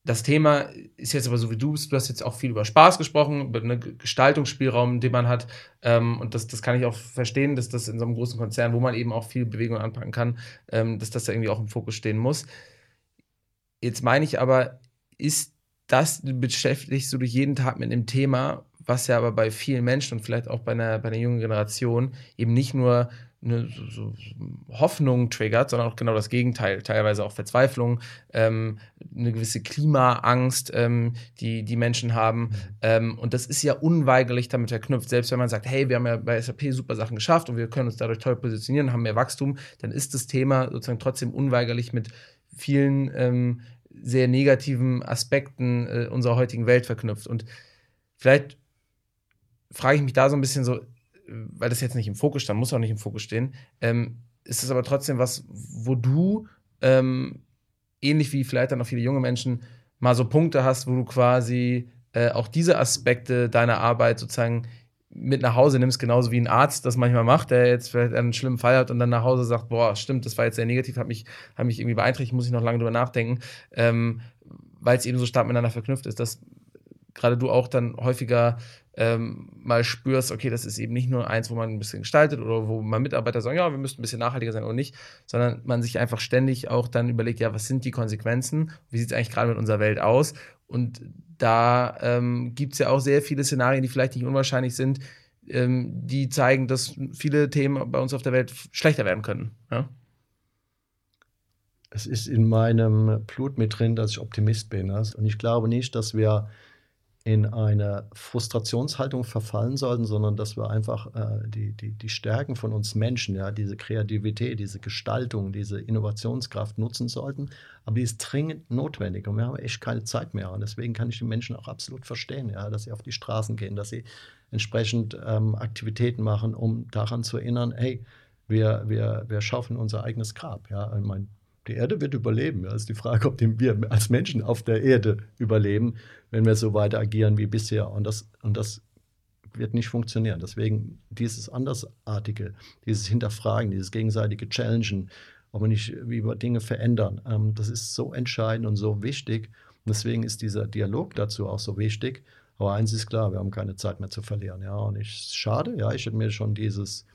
das Thema ist jetzt aber so wie du bist, du hast jetzt auch viel über Spaß gesprochen, über einen Gestaltungsspielraum, den man hat. Ähm, und das, das kann ich auch verstehen, dass das in so einem großen Konzern, wo man eben auch viel Bewegung anpacken kann, dass das da irgendwie auch im Fokus stehen muss. Jetzt meine ich aber, ist das, beschäftigst du dich jeden Tag mit einem Thema, was ja aber bei vielen Menschen und vielleicht auch bei einer, bei einer jungen Generation eben nicht nur eine so, so Hoffnung triggert, sondern auch genau das Gegenteil, teilweise auch Verzweiflung, ähm, eine gewisse Klimaangst, ähm, die die Menschen haben. Ähm, und das ist ja unweigerlich damit verknüpft. Selbst wenn man sagt, hey, wir haben ja bei SAP super Sachen geschafft und wir können uns dadurch toll positionieren, haben mehr Wachstum, dann ist das Thema sozusagen trotzdem unweigerlich mit vielen ähm, sehr negativen Aspekten äh, unserer heutigen Welt verknüpft. Und vielleicht frage ich mich da so ein bisschen so, weil das jetzt nicht im Fokus stand, muss auch nicht im Fokus stehen, ähm, ist es aber trotzdem was, wo du ähm, ähnlich wie vielleicht dann auch viele junge Menschen mal so Punkte hast, wo du quasi äh, auch diese Aspekte deiner Arbeit sozusagen mit nach Hause nimmst, genauso wie ein Arzt das manchmal macht, der jetzt vielleicht einen schlimmen Fall hat und dann nach Hause sagt, boah, stimmt, das war jetzt sehr negativ, hat mich, hat mich irgendwie beeinträchtigt, muss ich noch lange drüber nachdenken, ähm, weil es eben so stark miteinander verknüpft ist, dass gerade du auch dann häufiger ähm, mal spürst, okay, das ist eben nicht nur eins, wo man ein bisschen gestaltet oder wo man Mitarbeiter sagen, ja, wir müssten ein bisschen nachhaltiger sein oder nicht, sondern man sich einfach ständig auch dann überlegt, ja, was sind die Konsequenzen? Wie sieht es eigentlich gerade mit unserer Welt aus? Und da ähm, gibt es ja auch sehr viele Szenarien, die vielleicht nicht unwahrscheinlich sind, ähm, die zeigen, dass viele Themen bei uns auf der Welt schlechter werden können. Ja? Es ist in meinem Blut mit drin, dass ich Optimist bin. Und ich glaube nicht, dass wir in eine Frustrationshaltung verfallen sollten, sondern dass wir einfach äh, die, die, die Stärken von uns Menschen, ja, diese Kreativität, diese Gestaltung, diese Innovationskraft nutzen sollten. Aber die ist dringend notwendig und wir haben echt keine Zeit mehr. Und deswegen kann ich die Menschen auch absolut verstehen, ja, dass sie auf die Straßen gehen, dass sie entsprechend ähm, Aktivitäten machen, um daran zu erinnern, hey, wir, wir, wir schaufeln unser eigenes Grab. Ja. Ich meine, die Erde wird überleben. Ja. ist die Frage, ob wir als Menschen auf der Erde überleben, wenn wir so weiter agieren wie bisher. Und das, und das wird nicht funktionieren. Deswegen dieses Andersartige, dieses Hinterfragen, dieses gegenseitige Challengen, ob wir nicht, wie wir Dinge verändern, ähm, das ist so entscheidend und so wichtig. Und deswegen ist dieser Dialog dazu auch so wichtig. Aber eins ist klar, wir haben keine Zeit mehr zu verlieren. Ja, und ich, schade, ja, ich hätte mir schon dieses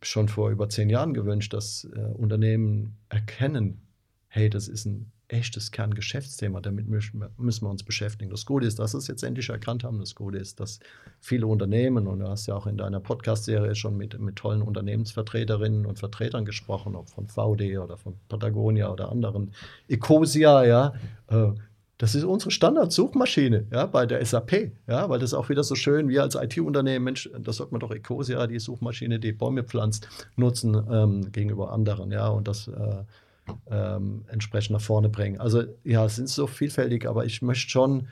schon vor über zehn Jahren gewünscht, dass äh, Unternehmen erkennen, hey, das ist ein echtes Kerngeschäftsthema, damit müssen wir uns beschäftigen. Das Gute ist, dass sie es jetzt endlich erkannt haben. Das Gute ist, dass viele Unternehmen, und du hast ja auch in deiner Podcast-Serie schon mit, mit tollen Unternehmensvertreterinnen und Vertretern gesprochen, ob von VD oder von Patagonia oder anderen, Ecosia, ja, äh, das ist unsere Standard-Suchmaschine ja, bei der SAP, ja, weil das auch wieder so schön, wir als IT-Unternehmen, Mensch, das sollte man doch Ecosia, die Suchmaschine, die Bäume pflanzt, nutzen ähm, gegenüber anderen, ja, und das äh, ähm, entsprechend nach vorne bringen. Also ja, es sind so vielfältig, aber ich möchte schon,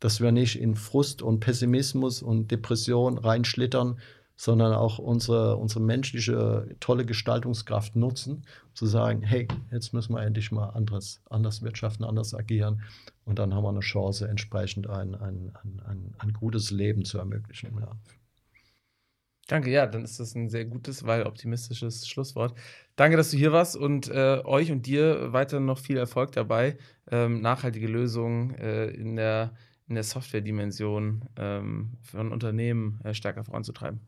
dass wir nicht in Frust und Pessimismus und Depression reinschlittern, sondern auch unsere, unsere menschliche tolle Gestaltungskraft nutzen, zu sagen, hey, jetzt müssen wir endlich mal anderes, anders wirtschaften, anders agieren und dann haben wir eine Chance, entsprechend ein, ein, ein, ein, ein gutes Leben zu ermöglichen. Ja. Danke, ja, dann ist das ein sehr gutes, weil optimistisches Schlusswort. Danke, dass du hier warst und äh, euch und dir weiter noch viel Erfolg dabei, ähm, nachhaltige Lösungen äh, in der, in der Software-Dimension ähm, von Unternehmen äh, stärker voranzutreiben.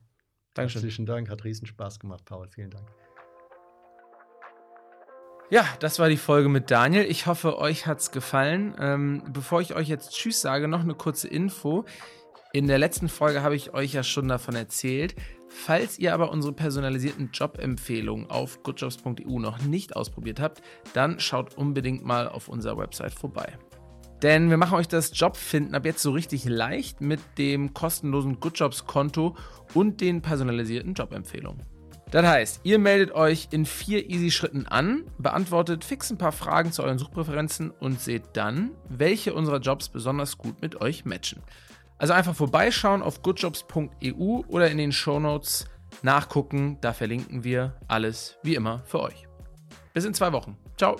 Dankeschön. Herzlichen Dank, hat riesen Spaß gemacht, Paul. Vielen Dank. Ja, das war die Folge mit Daniel. Ich hoffe, euch hat's gefallen. Ähm, bevor ich euch jetzt Tschüss sage, noch eine kurze Info. In der letzten Folge habe ich euch ja schon davon erzählt. Falls ihr aber unsere personalisierten Jobempfehlungen auf goodjobs.eu noch nicht ausprobiert habt, dann schaut unbedingt mal auf unserer Website vorbei. Denn wir machen euch das Jobfinden ab jetzt so richtig leicht mit dem kostenlosen GoodJobs-Konto und den personalisierten Jobempfehlungen. Das heißt, ihr meldet euch in vier Easy-Schritten an, beantwortet fix ein paar Fragen zu euren Suchpräferenzen und seht dann, welche unserer Jobs besonders gut mit euch matchen. Also einfach vorbeischauen auf goodjobs.eu oder in den Shownotes nachgucken, da verlinken wir alles wie immer für euch. Bis in zwei Wochen. Ciao.